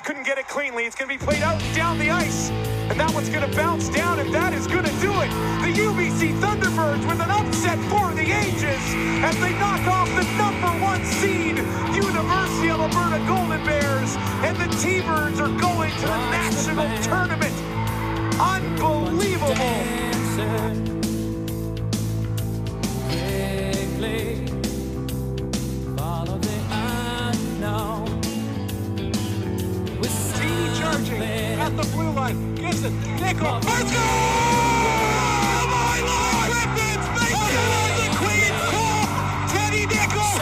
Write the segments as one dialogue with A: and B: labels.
A: couldn't get it cleanly. It's going to be played out down the ice. And that one's going to bounce down, and that is going to do it. The UBC Thunderbirds with an upset for the ages as they knock off the number one seed, University of Alberta Golden Bears. And the T-Birds are going to the national tournament. Unbelievable. The blue line. It. Nickel. Oh! Gryphons the. Teddy Nickel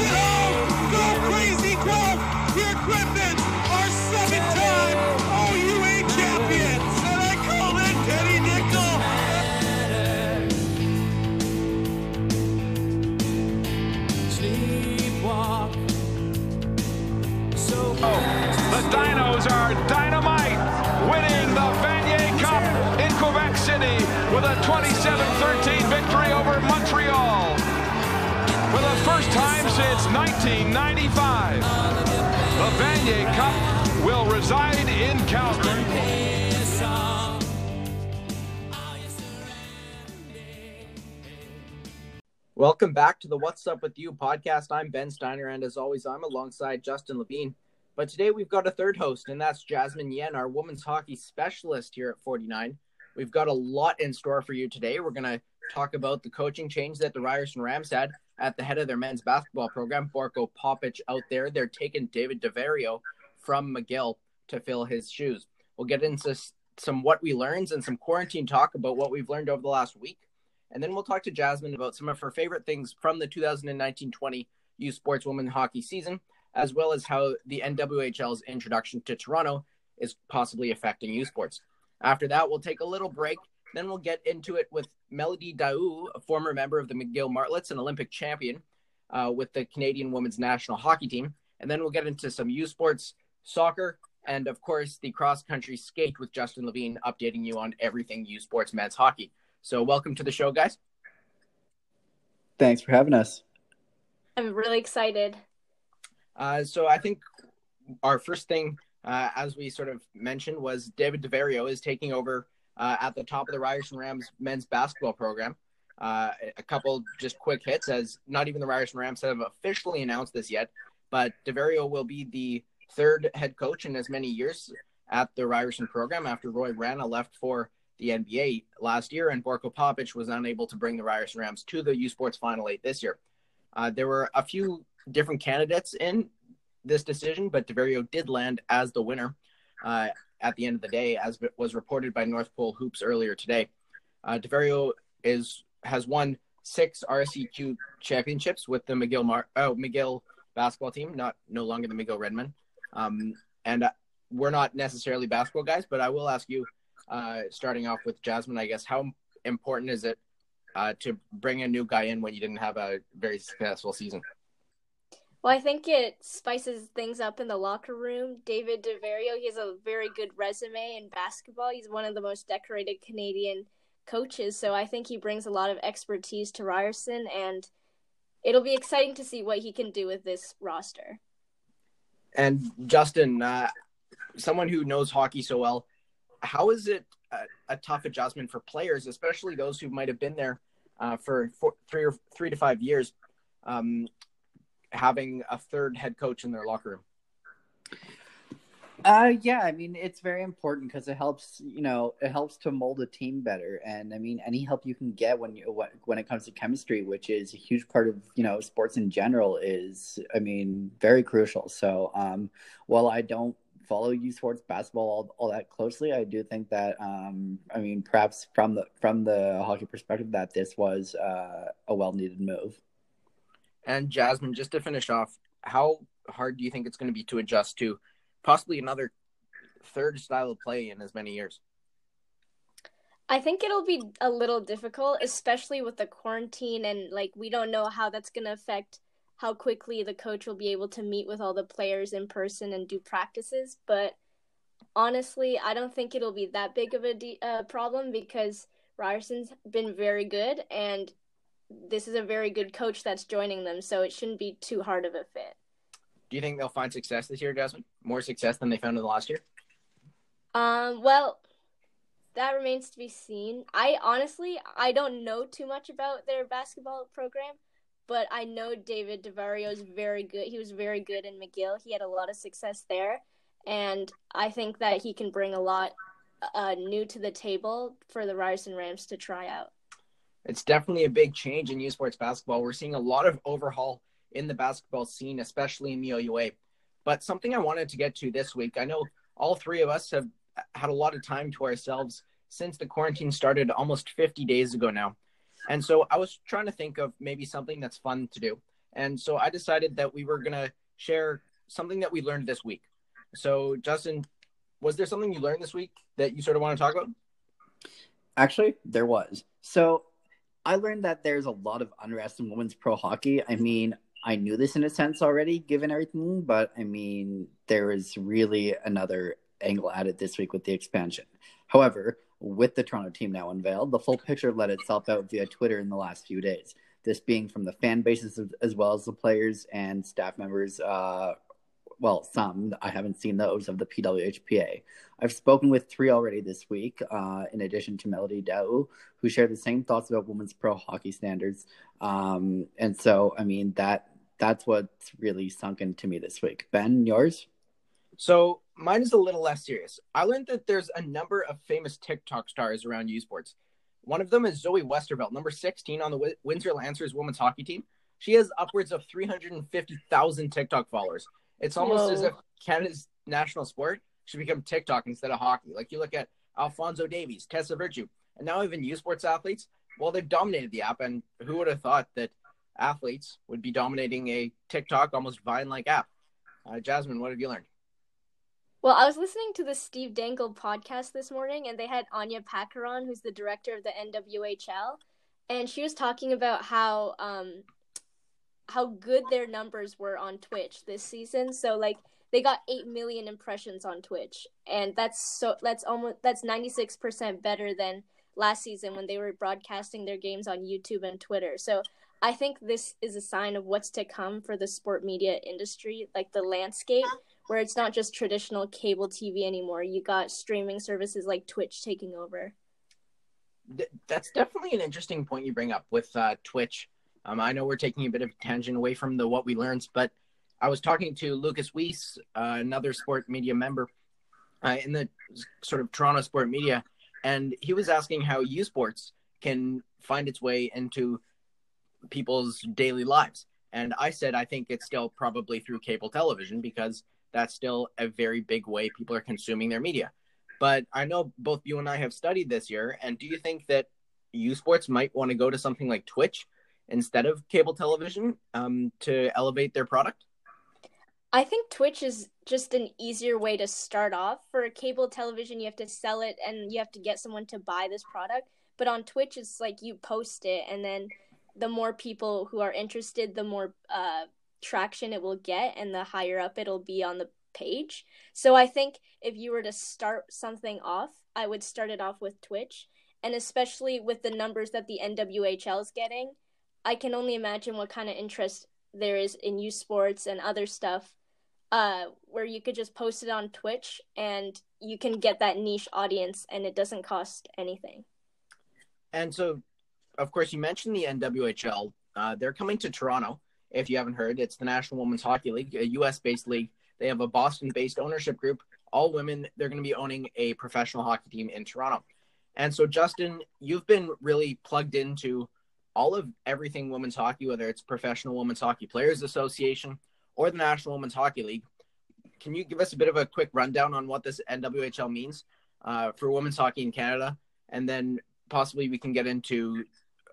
A: it home. Go crazy, seven-time OUA. And I call it Teddy Nickel.
B: The Dinos are dynamite, 27-13 victory over Montreal. For the first time since 1995, the Vanier Cup will reside in Calgary.
C: Welcome back to the What's Up With You podcast. I'm Ben Steiner, and as always, I'm alongside Justin Levine. But today we've got a third host, and that's Jasmine Yen, our women's hockey specialist here at 49. We've got a lot in store for you today. We're going to talk about the coaching change that the Ryerson Rams had at the head of their men's basketball program, Borko Popic out there. They're taking David DeVerteuil from McGill to fill his shoes. We'll get into some what we learned and some quarantine talk about what we've learned over the last week. And then we'll talk to Jasmine about some of her favorite things from the 2019-20 U Sports Women Hockey season, as well as how the NWHL's introduction to Toronto is possibly affecting U Sports. After that, we'll take a little break. Then we'll get into it with Melody Daoust, a former member of the McGill Martlets, and Olympic champion uh, with the Canadian women's national hockey team. And then we'll get into some U Sports soccer and, of course, the cross country skate with Justin Levine, updating you on everything U Sports men's hockey. So, welcome to the show, guys.
D: Thanks for having us.
E: I'm really excited.
C: Uh, so, I think our first thing, uh, as we sort of mentioned, was David DeVerteuil is taking over uh, at the top of the Ryerson Rams men's basketball program. Uh, a couple just quick hits, as not even the Ryerson Rams have officially announced this yet, but DeVerteuil will be the third head coach in as many years at the Ryerson program after Roy Rana left for the NBA last year, and Borko Popic was unable to bring the Ryerson Rams to the U Sports Final Eight this year. Uh, there were a few different candidates in this decision, but DeVerteuil did land as the winner uh, at the end of the day, as was reported by North Pole Hoops earlier today. Uh, DeVerteuil is has won six RSEQ championships with the McGill Mar- oh, McGill basketball team, not no longer the McGill Redmen. Um, and uh, we're not necessarily basketball guys, but I will ask you, uh, starting off with Jasmine, I guess, how important is it uh, to bring a new guy in when you didn't have a very successful season?
E: Well, I think it spices things up in the locker room. David DeVerteuil, he has a very good resume in basketball. He's one of the most decorated Canadian coaches, so I think he brings a lot of expertise to Ryerson, and it'll be exciting to see what he can do with this roster.
C: And Justin, uh, someone who knows hockey so well, how is it a, a, tough adjustment for players, especially those who might have been there uh, for four, three or three to five years, um, having a third head coach in their locker room?
D: Uh, yeah, I mean it's very important because it helps, you know, it helps to mold a team better, and I mean any help you can get when you when it comes to chemistry, which is a huge part of you know sports in general, is I mean very crucial. So, um, while I don't follow U Sports basketball all, all that closely, I do think that um, I mean perhaps from the from the hockey perspective that this was uh, a well needed move.
C: And Jasmine, just to finish off, how hard do you think it's going to be to adjust to? possibly another third style of play in as many years?
E: I think it'll be a little difficult, especially with the quarantine and like we don't know how that's going to affect how quickly the coach will be able to meet with all the players in person and do practices. But honestly, I don't think it'll be that big of a de- uh, problem because Ryerson's been very good and this is a very good coach that's joining them, so it shouldn't be too hard of a fit.
C: Do you think they'll find success this year, Jasmine? more success than they found in the last year?
E: Um, well, that remains to be seen. I honestly I don't know too much about their basketball program, but I know David DeVerteuil is very good. He was very good in McGill. He had a lot of success there, and I think that he can bring a lot uh, new to the table for the Ryerson Rams to try out.
C: It's definitely a big change in U Sports basketball. We're seeing a lot of overhaul in the basketball scene, especially in the OUA. But something I wanted to get to this week, I know all three of us have had a lot of time to ourselves since the quarantine started almost 50 days ago now. And so I was trying to think of maybe something that's fun to do. And so I decided that we were going to share something that we learned this week. So, Justin, was there something you learned this week that you sort of want to talk about?
D: Actually, there was. So, I learned that there's a lot of unrest in women's pro hockey. I mean, I knew this in a sense already, given everything, but I mean, there is really another angle added this week with the expansion. However, with the Toronto team now unveiled, the full picture let itself out via Twitter in the last few days. This being from the fan bases as well as the players and staff members. Uh, well, some I haven't seen those of the PWHPA. I've spoken with three already this week, uh, in addition to Melody Daoust, who share the same thoughts about women's pro hockey standards. Um, and so, I mean that that's what's really sunk into me this week. Ben, yours?
C: So mine is a little less serious. I learned that there's a number of famous TikTok stars around U Sports. One of them is Zoe Westervelt, number 16 on the w- Windsor Lancers women's hockey team. She has upwards of 350,000 TikTok followers. It's almost
E: Whoa.
C: as if Canada's national sport should become TikTok instead of hockey. Like you look at Alphonso Davies, Tessa Virtue, and now even U Sports athletes. Well, they've dominated the app, and who would have thought that athletes would be dominating a TikTok, almost Vine-like app? Uh, Jasmine, what have you learned?
E: Well, I was listening to the Steve Dangle podcast this morning, and they had Anya Pakaron, who's the director of the NWHL, and she was talking about how um how good their numbers were on Twitch this season. So like they got eight million impressions on Twitch, and that's so that's almost that's ninety six percent better than last season when they were broadcasting their games on YouTube and Twitter. So I think this is a sign of what's to come for the sport media industry, like the landscape where it's not just traditional cable TV anymore. You got streaming services like Twitch taking over.
C: That's definitely an interesting point you bring up with uh, Twitch. Um, I know we're taking a bit of tangent away from the what we learned, but I was talking to Lucas Weiss, uh, another sport media member uh, in the sort of Toronto sport media, and he was asking how U Sports can find its way into people's daily lives. And I said I think it's still probably through cable television because that's still a very big way people are consuming their media. But I know both you and I have studied this year, and do you think that U Sports might want to go to something like Twitch instead of cable television um, to elevate their product?
E: I think Twitch is just an easier way to start off. For cable television, you have to sell it and you have to get someone to buy this product. But on Twitch, it's like you post it, and then the more people who are interested, the more uh, traction it will get, and the higher up it'll be on the page. So I think if you were to start something off, I would start it off with Twitch, and especially with the numbers that the NWHL is getting, I can only imagine what kind of interest there is in U Sports and other stuff uh, where you could just post it on Twitch and you can get that niche audience and it doesn't cost anything.
C: And so, of course, you mentioned the NWHL. Uh, they're coming to Toronto. If you haven't heard, it's the National Women's Hockey League, a U.S. based league. They have a Boston based ownership group, all women. They're going to be owning a professional hockey team in Toronto. And so, Justin, you've been really plugged into all of everything women's hockey, whether it's Professional Women's Hockey Players Association or the National Women's Hockey League. Can you give us a bit of a quick rundown on what this NWHL means uh, for women's hockey in Canada? And then possibly we can get into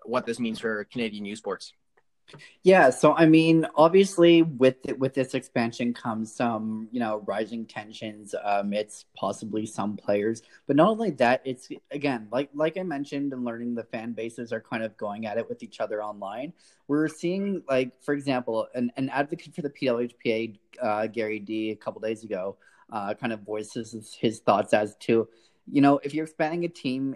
C: what this means for Canadian U Sports.
D: Yeah, so I mean, obviously, with with this expansion comes some, you know, rising tensions. Um, it's possibly some players, but not only that, it's again, like like I mentioned, and learning the fan bases are kind of going at it with each other online. We're seeing, like, for example, an, an advocate for the PWHPA, uh, Gary D, a couple days ago, uh, kind of voices his thoughts as to, you know, if you're expanding a team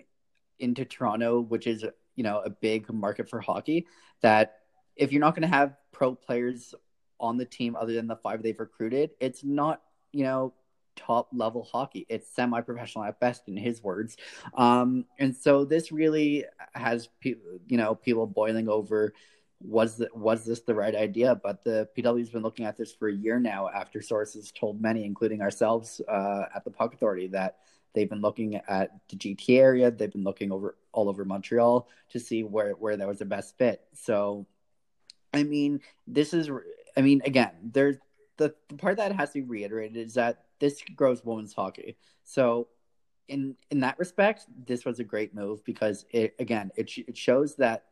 D: into Toronto, which is you know a big market for hockey, that if you're not going to have pro players on the team other than the five they've recruited, it's not you know, top level hockey. It's semi professional at best, in his words. Um, and so this really has, pe- you know, people boiling over was the, was this the right idea? But the PW's been looking at this for a year now. After sources told many, including ourselves uh, at the Puck Authority, that they've been looking at the GT area. They've been looking over all over Montreal to see where where that was the best fit. So, I mean, this is. I mean, again, there's the, the part that has to be reiterated is that this grows women's hockey. So in in that respect, this was a great move because it again it it shows that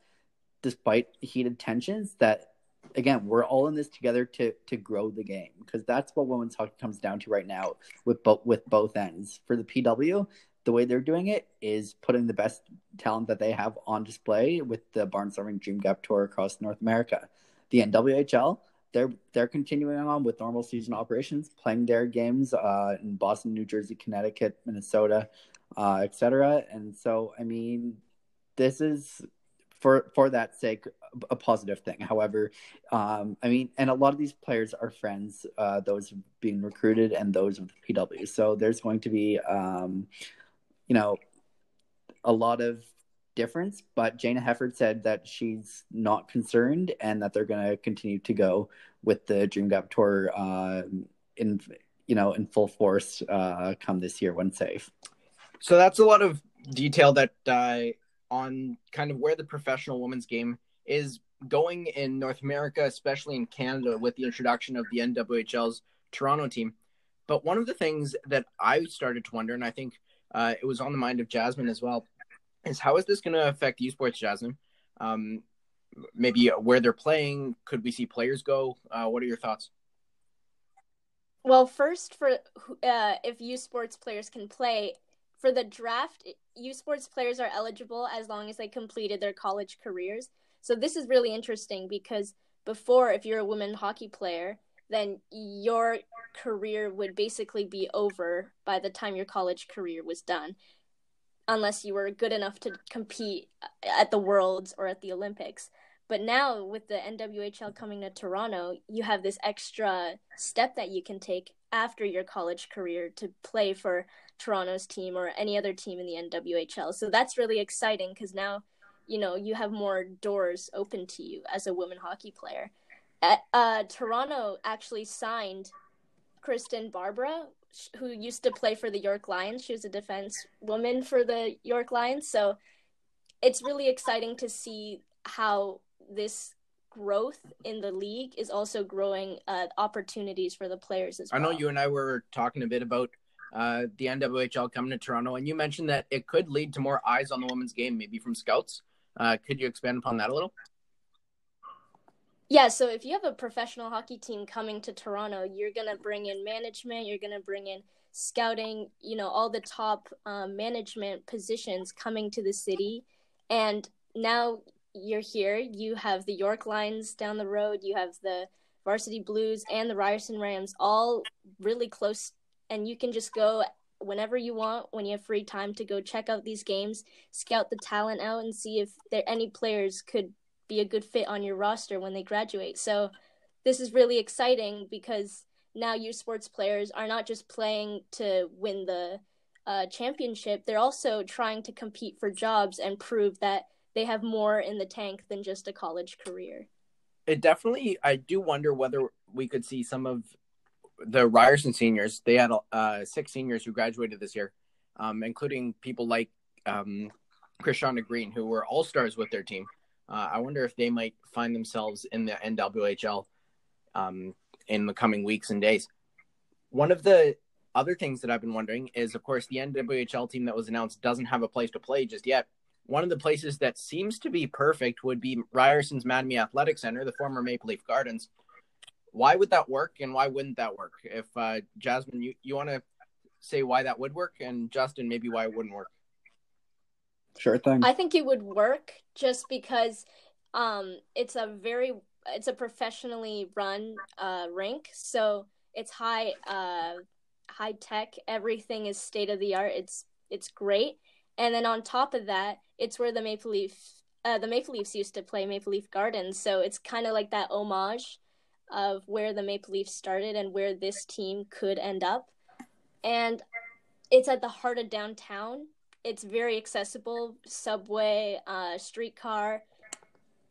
D: despite heated tensions, that again we're all in this together to to grow the game because that's what women's hockey comes down to right now with both with both ends. For the PW, the way they're doing it is putting the best talent that they have on display with the Barnstorming Dream Gap tour across North America. The NWHL they're they're continuing on with normal season operations, playing their games uh, in Boston, New Jersey, Connecticut, Minnesota, uh, etc. And so, I mean, this is for for that sake a positive thing. However, um, I mean, and a lot of these players are friends, uh, those being recruited and those with the PW. So there's going to be, um, you know, a lot of difference, but Jayna Hefford said that she's not concerned and that they're going to continue to go with the Dream Gap Tour uh, in you know in full force uh, come this year when safe.
C: So that's a lot of detail that uh, on kind of where the professional women's game is going in North America, especially in Canada, with the introduction of the NWHL's Toronto team. But one of the things that I started to wonder, and I think uh, it was on the mind of Jasmine as well, is how is this going to affect U Sports, Jasmine? Um, maybe where they're playing. Could we see players go? Uh, what are your thoughts?
E: Well, first, for uh, if U Sports players can play for the draft, U Sports players are eligible as long as they completed their college careers. So this is really interesting because before, if you're a women hockey player, then your career would basically be over by the time your college career was done unless you were good enough to compete at the Worlds or at the Olympics. But now with the NWHL coming to Toronto, you have this extra step that you can take after your college career to play for Toronto's team or any other team in the NWHL. So that's really exciting because now, you know, you have more doors open to you as a women hockey player. At, uh, Toronto actually signed Kristen Barbara, who used to play for the York Lions. She was a defense woman for the York Lions. So it's really exciting to see how this growth in the league is also growing uh, opportunities for the players as well.
C: I know you and I were talking a bit about uh, the NWHL coming to Toronto, and you mentioned that it could lead to more eyes on the women's game, maybe from scouts. Uh, could you expand upon that a little?
E: Yeah, so if you have a professional hockey team coming to Toronto, you're going to bring in management, you're going to bring in scouting, you know, all the top um, management positions coming to the city. And now you're here, you have the York Lions down the road, you have the Varsity Blues and the Ryerson Rams all really close, and you can just go whenever you want when you have free time to go check out these games, scout the talent out, and see if there any players could be a good fit on your roster when they graduate. So this is really exciting because now U Sports players are not just playing to win the uh, championship, they're also trying to compete for jobs and prove that they have more in the tank than just a college career.
C: It definitely, I do wonder whether we could see some of the Ryerson seniors. They had uh, six seniors who graduated this year, um, including people like um, Krishana Green, who were all stars with their team. Uh, I wonder if they might find themselves in the NWHL um, in the coming weeks and days. One of the other things that I've been wondering is, of course, the NWHL team that was announced doesn't have a place to play just yet. One of the places that seems to be perfect would be Ryerson's Mattamy Athletic Center, the former Maple Leaf Gardens. Why would that work, and why wouldn't that work? If uh, Jasmine, you, you want to say why that would work, and Justin, maybe why it wouldn't work.
D: Sure thing.
E: I think it would work just because um, it's a very it's a professionally run uh, rink, so it's high uh, high tech. Everything is state of the art. It's it's great, and then on top of that, it's where the Maple Leaf uh, the Maple Leafs used to play Maple Leaf Gardens, so it's kind of like that homage of where the Maple Leafs started and where this team could end up. And it's at the heart of downtown. It's very accessible, subway, uh, streetcar.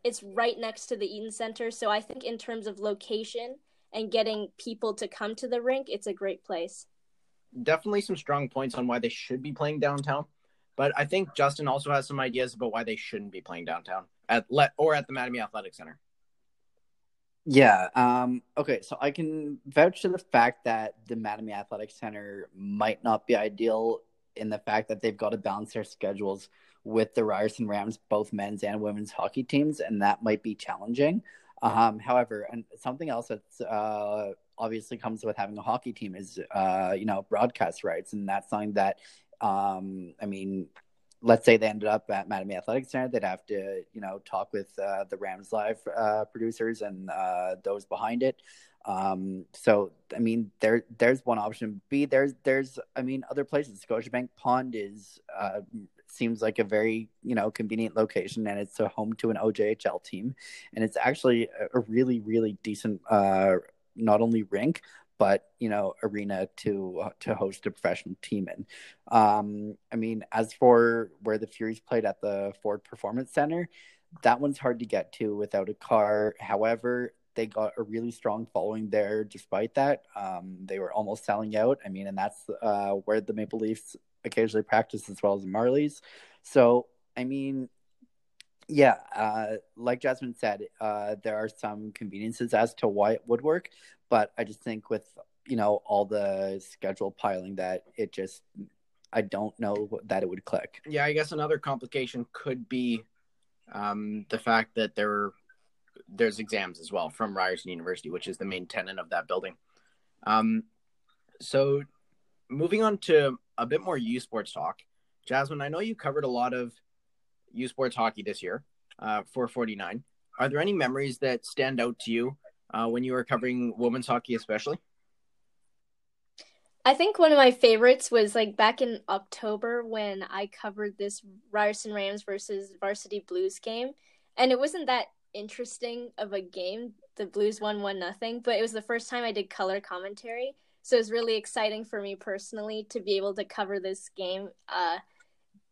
E: It's right next to the Eaton Center. So I think in terms of location and getting people to come to the rink, it's a great place.
C: Definitely some strong points on why they should be playing downtown. But I think Justin also has some ideas about why they shouldn't be playing downtown at let or at the Mattamy Athletic Center.
D: Yeah. Um, okay. So I can vouch to the fact that the Mattamy Athletic Center might not be ideal in the fact that they've got to balance their schedules with the Ryerson Rams, both men's and women's hockey teams, and that might be challenging. Um, however, and something else that's uh, obviously comes with having a hockey team is, uh, you know, broadcast rights, and that's something that, um, I mean, let's say they ended up at Mattamy Athletic Center, they'd have to, you know, talk with uh, the Rams Live uh, producers and uh, those behind it. Um, so I mean, there there's one option. B there's there's I mean other places. Scotiabank Pond is uh, seems like a very you know convenient location, and it's a home to an OJHL team, and it's actually a really really decent uh, not only rink but you know arena to to host a professional team in. Um, I mean, as for where the Furies played at the Ford Performance Center, that one's hard to get to without a car. However, they got a really strong following there. Despite that, um, they were almost selling out. I mean, and that's uh, where the Maple Leafs occasionally practice as well as the Marlies. So, I mean, yeah, uh, like Jasmine said, uh, there are some conveniences as to why it would work, but I just think with you know all the schedule piling that it just I don't know that it would click.
C: Yeah, I guess another complication could be um, the fact that there there's exams as well from Ryerson University, which is the main tenant of that building. Um, so moving on to a bit more U Sports talk, Jasmine, I know you covered a lot of U Sports hockey this year uh, for 49. Are there any memories that stand out to you uh, when you were covering women's hockey, especially?
E: I think one of my favorites was like back in October when I covered this Ryerson Rams versus Varsity Blues game, and it wasn't that interesting of a game. The Blues won one nothing, but it was the first time I did color commentary, so it was really exciting for me personally to be able to cover this game uh,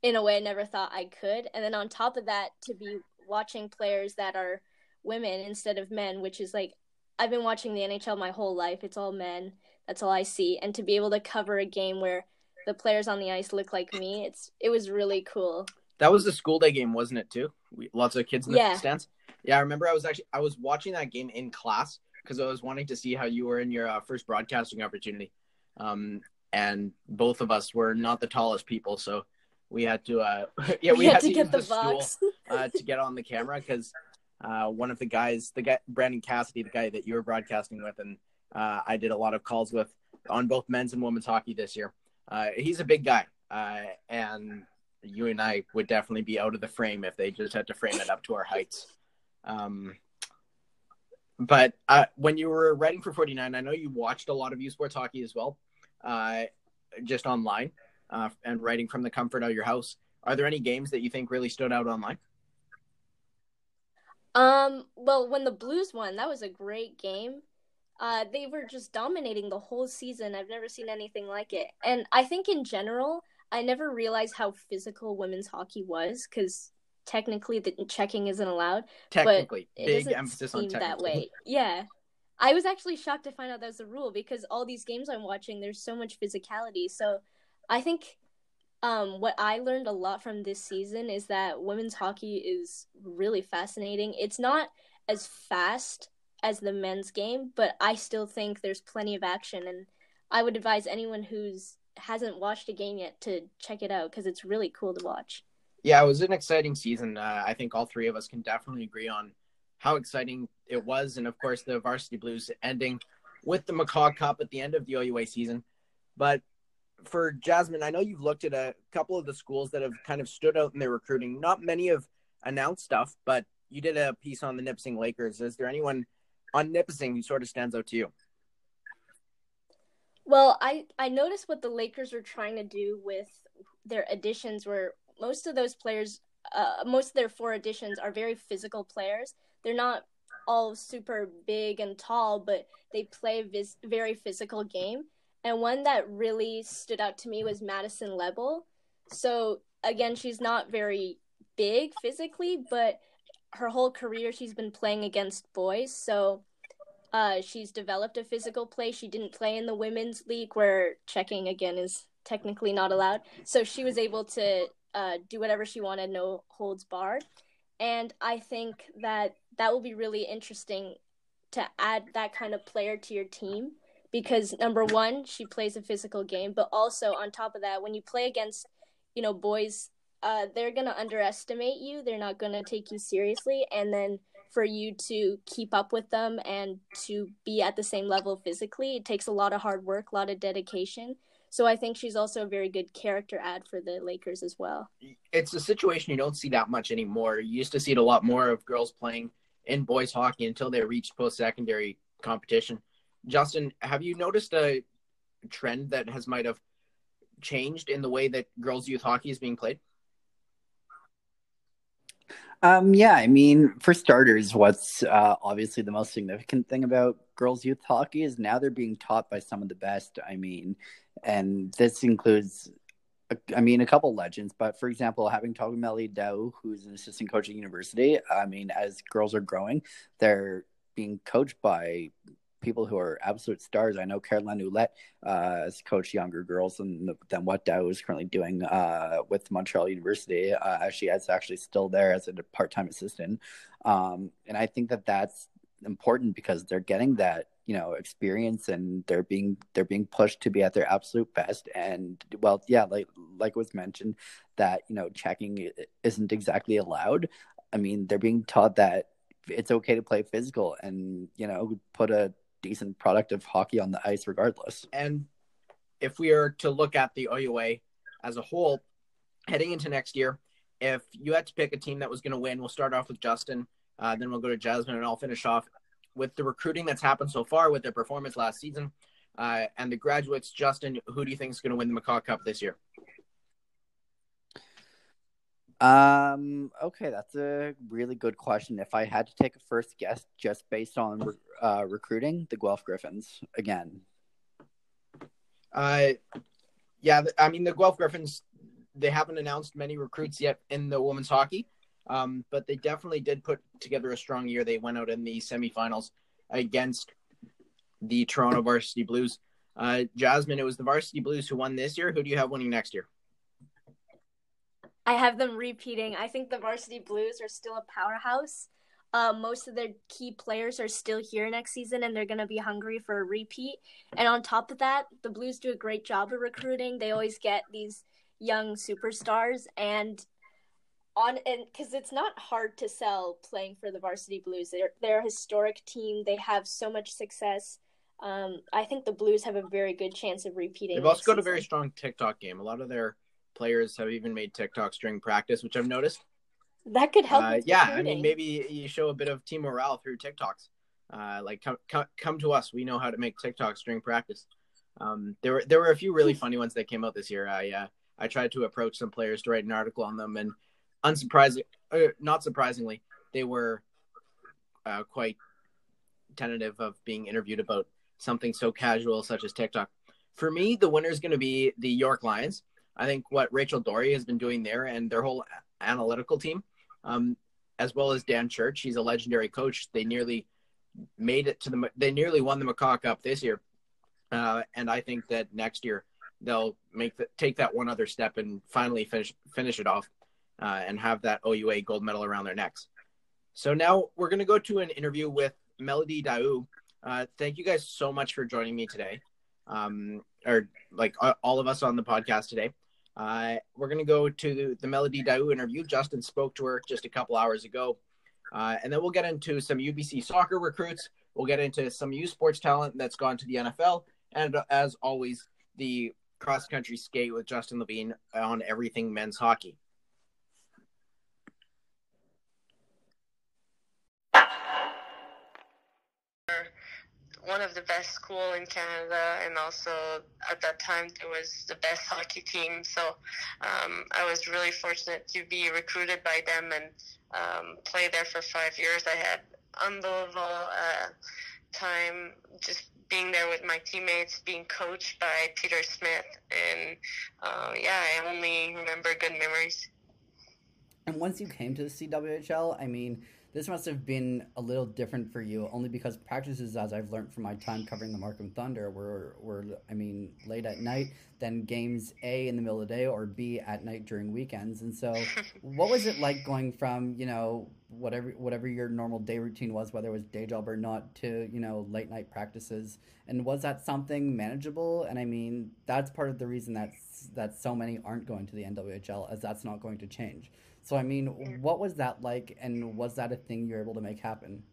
E: in a way I never thought I could. And then on top of that, to be watching players that are women instead of men, which is like I've been watching the NHL my whole life. It's all men. That's all I see. And to be able to cover a game where the players on the ice look like me, it's it was really cool.
C: That was the school day game, wasn't it? Too. We, lots of kids in the
E: Yeah.
C: stands. Yeah, I remember. I was actually I was watching that game in class because I was wanting to see how you were in your uh, first broadcasting opportunity. Um, and both of us were not the tallest people, so we had to. Uh, yeah, we, had, to,
E: get the
C: the stool
E: box.
C: uh, to get on the camera because uh, one of the guys, the guy Brandon Cassidy, the guy that you were broadcasting with, and uh, I did a lot of calls with on both men's and women's hockey this year. Uh, he's a big guy, uh, and you and I would definitely be out of the frame if they just had to frame it up to our heights. Um, but uh, when you were writing for 49, I know you watched a lot of U Sports hockey as well, uh, just online uh, and writing from the comfort of your house. Are there any games that you think really stood out online?
E: Um, well, when the Blues won, that was a great game. Uh, they were just dominating the whole season. I've never seen anything like it. And I think in general, I never realized how physical women's hockey was because technically the checking isn't allowed.
C: Technically,
E: it
C: big emphasis on
E: that way. Yeah. I was actually shocked to find out that was the rule because all these games I'm watching, there's so much physicality. So I think um, what I learned a lot from this season is that women's hockey is really fascinating. It's not as fast as the men's game, but I still think there's plenty of action, and I would advise anyone who's hasn't watched a game yet to check it out because it's really cool to watch.
C: Yeah, it was an exciting season. Uh, I think all three of us can definitely agree on how exciting it was, and of course the Varsity Blues ending with the McCaw Cup at the end of the OUA season. But for Jasmine, I know you've looked at a couple of the schools that have kind of stood out in their recruiting. Not many have announced stuff, but you did a piece on the Nipissing Lakers. Is there anyone on Nipissing who sort of stands out to you?
E: Well, I I noticed what the Lakers are trying to do with their additions, where most of those players, uh, most of their four additions are very physical players. They're not all super big and tall, but they play vis- very physical game. And one that really stood out to me was Madison Lebel. So again, she's not very big physically, but her whole career she's been playing against boys. So uh, she's developed a physical play. She didn't play in the women's league where checking again is technically not allowed. So she was able to uh, do whatever she wanted, no holds barred. And I think that that will be really interesting to add that kind of player to your team because number one, she plays a physical game, but also on top of that, when you play against, you know, boys, uh, they're gonna underestimate you. They're not gonna take you seriously, and then for you to keep up with them and to be at the same level physically, it takes a lot of hard work, a lot of dedication. So I think she's also a very good character ad for the Lakers as well.
C: It's a situation you don't see that much anymore. You used to see it a lot more of girls playing in boys hockey until they reached post secondary competition. Justin, have you noticed a trend that has might have changed in the way that girls youth hockey is being played?
D: Um, yeah, I mean, for starters, what's uh, obviously the most significant thing about girls' youth hockey is now they're being taught by some of the best. I mean, and this includes, I mean, a couple legends, but for example, having Melody Daoust, who's an assistant coach at university, I mean, as girls are growing, they're being coached by people who are absolute stars. I know Caroline Ouellette uh, has coached younger girls than, than what Daoust is currently doing uh, with Montreal University. Uh, she is actually still there as a part-time assistant. Um, and I think that that's important because they're getting that you know experience and they're being they're being pushed to be at their absolute best. And well yeah like like was mentioned that you know checking isn't exactly allowed. I mean they're being taught that it's okay to play physical and you know put a decent product of hockey on the ice regardless.
C: And if we are to look at the OUA as a whole, heading into next year, if you had to pick a team that was going to win, we'll start off with Justin, uh, then we'll go to Jasmine, and I'll finish off with the recruiting that's happened so far with their performance last season uh, and the graduates. Justin, who do you think is going to win the McCaw Cup this year?
D: Um. Okay, that's a really good question. If I had to take a first guess, just based on uh, recruiting, the Guelph Gryphons again.
C: Uh, yeah. I mean, the Guelph Gryphons. They haven't announced many recruits yet in the women's hockey, um, but they definitely did put together a strong year. They went out in the semifinals against the Toronto Varsity Blues. Uh, Jasmine, it was the Varsity Blues who won this year. Who do you have winning next year?
E: I have them repeating. I think the Varsity Blues are still a powerhouse. Uh, most of their key players are still here next season, and they're going to be hungry for a repeat. And on top of that, the Blues do a great job of recruiting. They always get these young superstars, and on and because it's not hard to sell playing for the Varsity Blues. They're they're a historic team. They have so much success. Um, I think the Blues have a very good chance of repeating.
C: They've also got season. a very strong TikTok game. A lot of their players have even made TikToks during practice, which I've noticed.
E: That could help. Uh,
C: yeah, I mean, maybe you show a bit of team morale through TikToks. Uh, like come, come come to us. We know how to make TikToks during practice. Um, there were there were a few really funny ones that came out this year. I uh, I tried to approach some players to write an article on them, and unsurprisingly, uh, not surprisingly, they were uh, quite tentative of being interviewed about something so casual such as TikTok. For me, the winner is going to be the York Lions. I think what Rachel Doerrie has been doing there and their whole analytical team, um, as well as Dan Church, he's a legendary coach. They nearly made it to the, they nearly won the McCaw Cup this year. Uh, and I think that next year they'll make the, take that one other step and finally finish, finish it off uh, and have that OUA gold medal around their necks. So now we're going to go to an interview with Melody Daoust. Uh, thank you guys so much for joining me today. Um, or like all of us on the podcast today. Uh, we're going to go to the, the Melody Daoust interview. Justin spoke to her just a couple hours ago. Uh, and then we'll get into some UBC soccer recruits. We'll get into some U Sports talent that's gone to the NFL. And as always, the cross country skate with Justin Levine on everything men's hockey.
F: One of the best school in Canada, and also at that time there was the best hockey team. So um, I was really fortunate to be recruited by them and um, play there for five years. I had unbelievable uh, time just being there with my teammates, being coached by Peter Smith, and uh, yeah, I only remember good memories.
D: And once you came to the CWHL, I mean, this must have been a little different for you, only because practices, as I've learned from my time covering the Markham Thunder, were were I mean late at night. Then games A in the middle of the day or B at night during weekends. And so, what was it like going from you know whatever whatever your normal day routine was, whether it was day job or not, to you know late night practices? And was that something manageable? And I mean, that's part of the reason that that so many aren't going to the NWHL, as that's not going to change. So I mean, what was that like, and was that a thing you were able to make happen?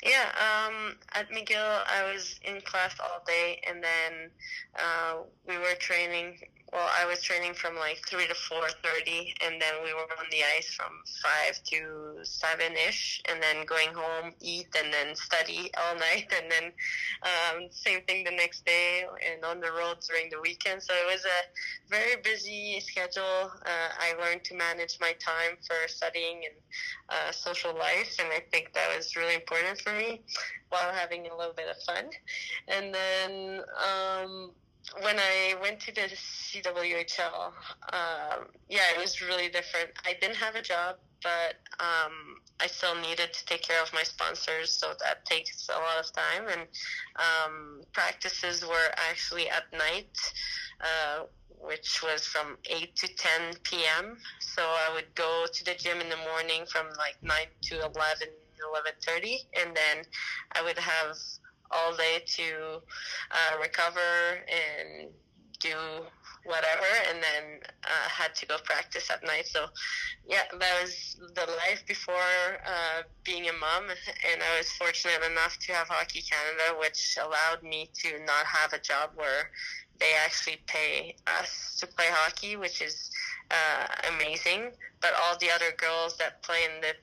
F: Yeah, um, at McGill, I was in class all day, and then uh, we were training well, I was training from like three to four thirty, and then we were on the ice from five to seven ish, and then going home, eat, and then study all night, and then um, same thing the next day, and on the road during the weekend. So it was a very busy schedule. Uh, I learned to manage my time for studying and uh, social life, and I think that was really important for me while having a little bit of fun. And then. Um, when I went to the CWHL, um, yeah, it was really different. I didn't have a job, but um, I still needed to take care of my sponsors, so that takes a lot of time. And um, practices were actually at night, uh, which was from 8 to 10 p.m. So I would go to the gym in the morning from like 9 to 11, 11.30, and then I would have all day to uh, recover and do whatever and then uh, had to go practice at night. So yeah that was the life before uh, being a mom. And i was fortunate enough to have hockey canada which allowed me to not have a job where they actually pay us to play hockey which is uh, amazing. But all the other girls that play in the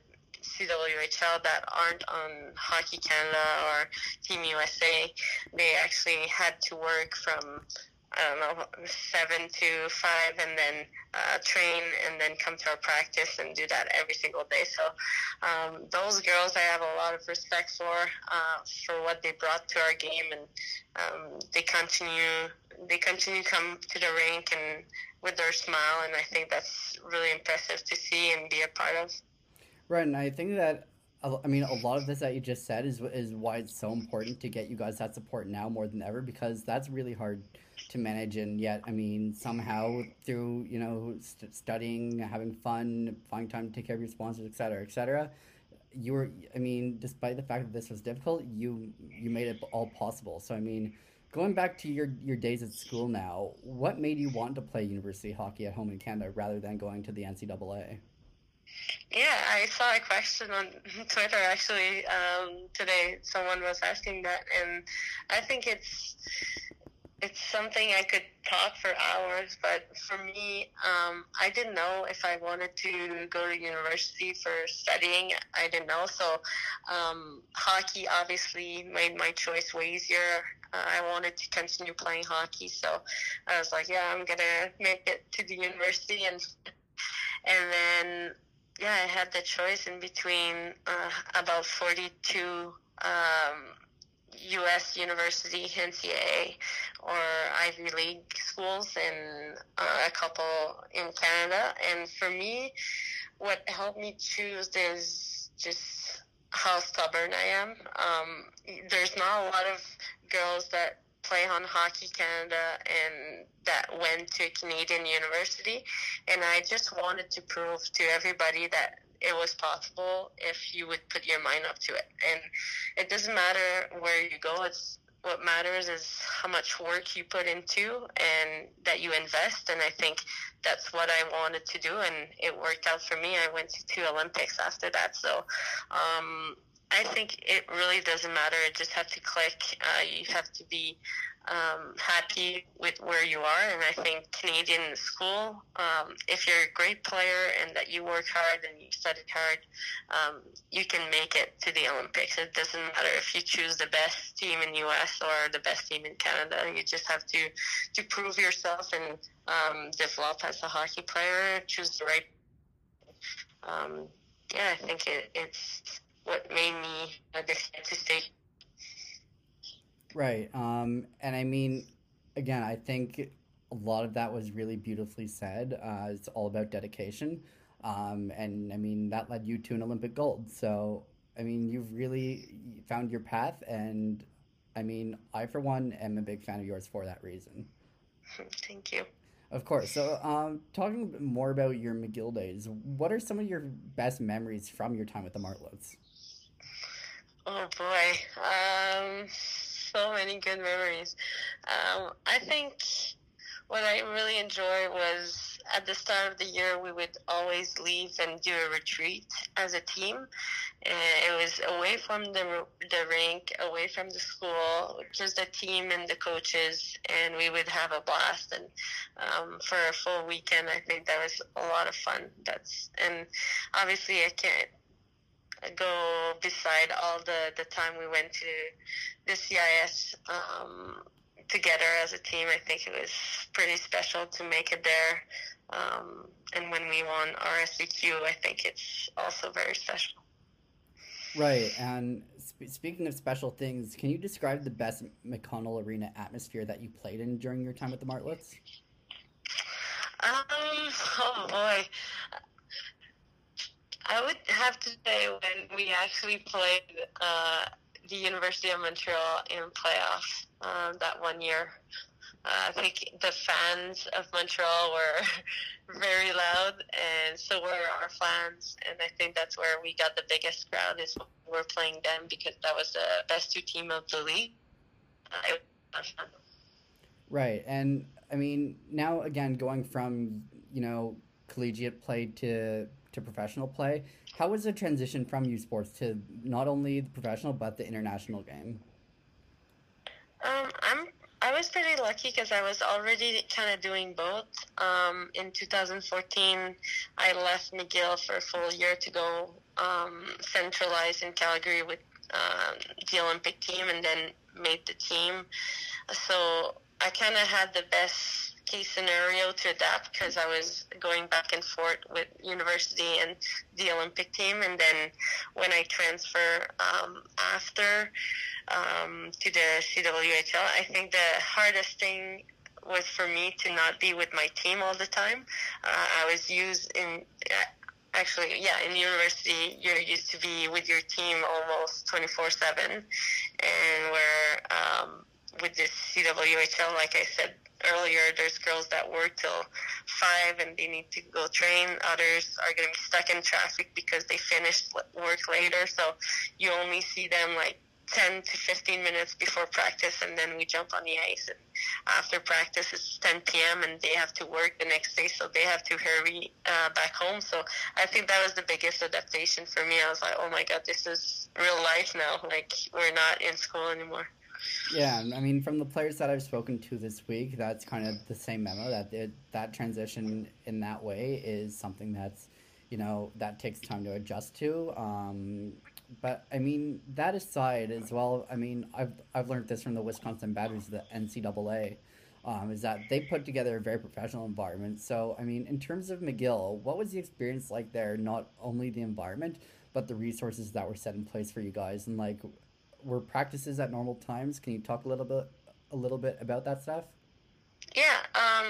F: CWHL that aren't on Hockey Canada or Team USA, they actually had to work from I don't know seven to five, and then uh, train, and then come to our practice and do that every single day. So um, those girls, I have a lot of respect for uh, for what they brought to our game, and um, they continue they continue to come to the rink and with their smile, and I think that's really impressive to see and be a part of.
D: Right, and I think that I mean a lot of this that you just said is is why it's so important to get you guys that support now more than ever because that's really hard to manage and yet I mean somehow through you know st- studying, having fun, finding time to take care of your sponsors, etc., etc. You were, I mean, despite the fact that this was difficult, you you made it all possible. So I mean, going back to your your days at school now, what made you want to play university hockey at home in Canada rather than going to the NCAA?
F: Yeah, I saw a question on Twitter actually um, today. Someone was asking that, and I think it's it's something I could talk for hours. But for me, um, I didn't know if I wanted to go to university for studying. I didn't know, so um, hockey obviously made my choice way easier. Uh, I wanted to continue playing hockey, so I was like, "Yeah, I'm gonna make it to the university," and and then yeah, I had the choice in between uh, about 42 um, U.S. university, NCAA, or Ivy League schools, and uh, a couple in Canada. And for me, what helped me choose is just how stubborn I am. Um, there's not a lot of girls that play on Hockey Canada and that went to Canadian University. And I just wanted to prove to everybody that it was possible if you would put your mind up to it. And it doesn't matter where you go, it's what matters is how much work you put into and that you invest. And i think that's what i wanted to do. And it worked out for me. I went to two olympics after that. So um, I think it really doesn't matter. It just have to click. Uh, you have to be um, happy with where you are. And I think Canadian school, um, if you're a great player and that you work hard and you study hard, um, you can make it to the Olympics. It doesn't matter if you choose the best team in U.S. or the best team in Canada. You just have to to prove yourself and um, develop as a hockey player. Choose the right. Um, yeah, I think it, it's what made me uh, decide to stay.
D: Right. Um, and I mean, again, I think a lot of that was really beautifully said. Uh, it's all about dedication. Um, and I mean, that led you to an Olympic gold. So, I mean, you've really found your path. And I mean, I, for one, am a big fan of yours for that reason.
F: Thank you.
D: Of course. So, um, talking more about your McGill days, what are some of your best memories from your time with the Martlets?
F: Oh boy, um, so many good memories. Um, I think what I really enjoyed was at the start of the year we would always leave and do a retreat as a team. And it was away from the the rink, away from the school, just the team and the coaches, and we would have a blast. And um, for a full weekend, I think that was a lot of fun. That's and obviously I can't go beside all the the time we went to the CIS um, together as a team. I think it was pretty special to make it there. Um, and when we won RSEQ, I think it's also very special.
D: Right. And sp- speaking of special things, can you describe the best McConnell Arena atmosphere that you played in during your time at the Martlets?
F: Um, oh boy. I would have to say when we actually played uh, the University of Montreal in playoffs uh, that one year. Uh, I think the fans of Montreal were very loud, and so were our fans. And I think that's where we got the biggest crowd is when we were playing them because that was the best two team of the league. Uh,
D: right, and I mean now again going from you know collegiate play to to professional play. How was the transition from U Sports to not only the professional but the international game?
F: Um, I'm I was pretty lucky because I was already kind of doing both. Um, in 2014, I left McGill for a full year to go um, centralize in Calgary with um, the Olympic team and then made the team. So I kind of had the best case scenario to adapt because I was going back and forth with university and the Olympic team. And then when I transfer um, after, um, to the CWHL. I think the hardest thing was for me to not be with my team all the time. Uh, I was used in actually yeah in university you're used to be with your team almost 24 7 and where um, with this cwhl like i said earlier there's girls that work till five and they need to go train. Others are going to be stuck in traffic because they finished work later. So you only see them like 10 to 15 minutes before practice and then we jump on the ice. And after practice it's 10 p.m and they have to work the next day so they have to hurry uh, back home. So i think that was the biggest adaptation for me. I was like oh my god this is real life now. Like we're not in school anymore
D: yeah, I mean, from the players that I've spoken to this week, that's kind of the same memo that it, that transition in that way is something that's, you know, that takes time to adjust to. Um, but I mean, that aside as well, I mean, I've I've learned this from the Wisconsin Badgers, the NCAA, um, is that they put together a very professional environment. So I mean, in terms of McGill, what was the experience like there? Not only the environment, but the resources that were set in place for you guys, and like, were practices at normal times? Can you talk a little bit a little bit about that stuff?
F: Yeah, um,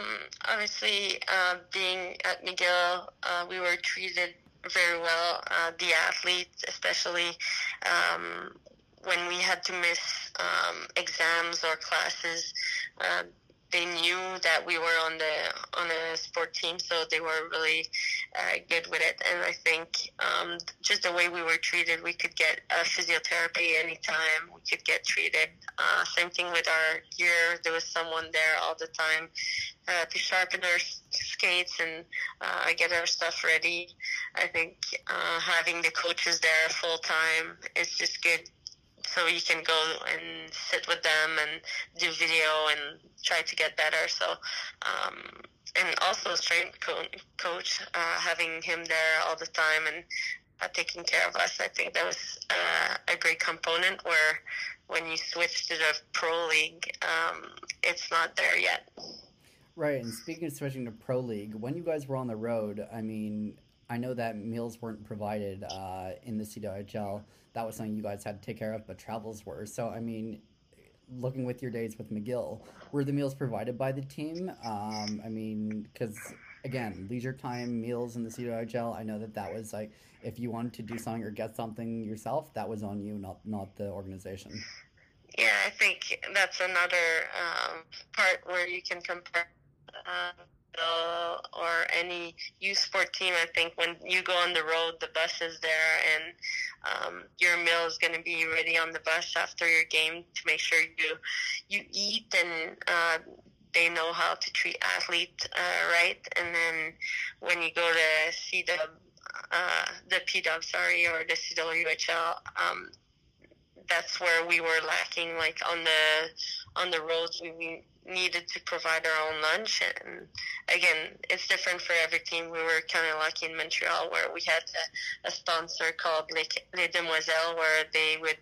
F: obviously, uh, being at McGill, uh, we were treated very well. Uh, the athletes, especially um, when we had to miss um, exams or classes, uh, they knew that we were on the on a sport team, so they were really uh, good with it. And I think um, just the way we were treated, we could get uh, physiotherapy anytime. We could get treated. Uh, same thing with our gear. There was someone there all the time uh, to sharpen our skates and uh, get our stuff ready. I think uh, having the coaches there full time is just good so you can go and sit with them and do video and try to get better. So, um, and also strength co- coach, uh, having him there all the time and uh, taking care of us. I think that was uh, a great component where when you switch to the pro league, um, it's not there yet.
D: Right, and speaking of switching to pro league, when you guys were on the road, I mean,
G: I know that meals weren't provided uh, in the CWHL. That was something you guys had to take care of, but travels were. So, I mean, looking with your days with McGill, were the meals provided by the team? Um, I mean, because again, leisure time meals in the CWHL, I know that that was like if you wanted to do something or get something yourself, that was on you, not not the organization.
F: Yeah, I think that's another um, part where you can compare. Uh, or any youth sport team, I think when you go on the road, the bus is there, and um, your meal is going to be ready on the bus after your game to make sure you you eat and uh, they know how to treat athletes uh, right. And then when you go to see the uh, the PW, sorry, or the CWHL, um, that's where we were lacking. Like on the on the roads, we needed to provide our own lunch. And again, it's different for every team. We were kind of lucky in Montreal where we had a, a sponsor called Les, Les Demoiselles where they would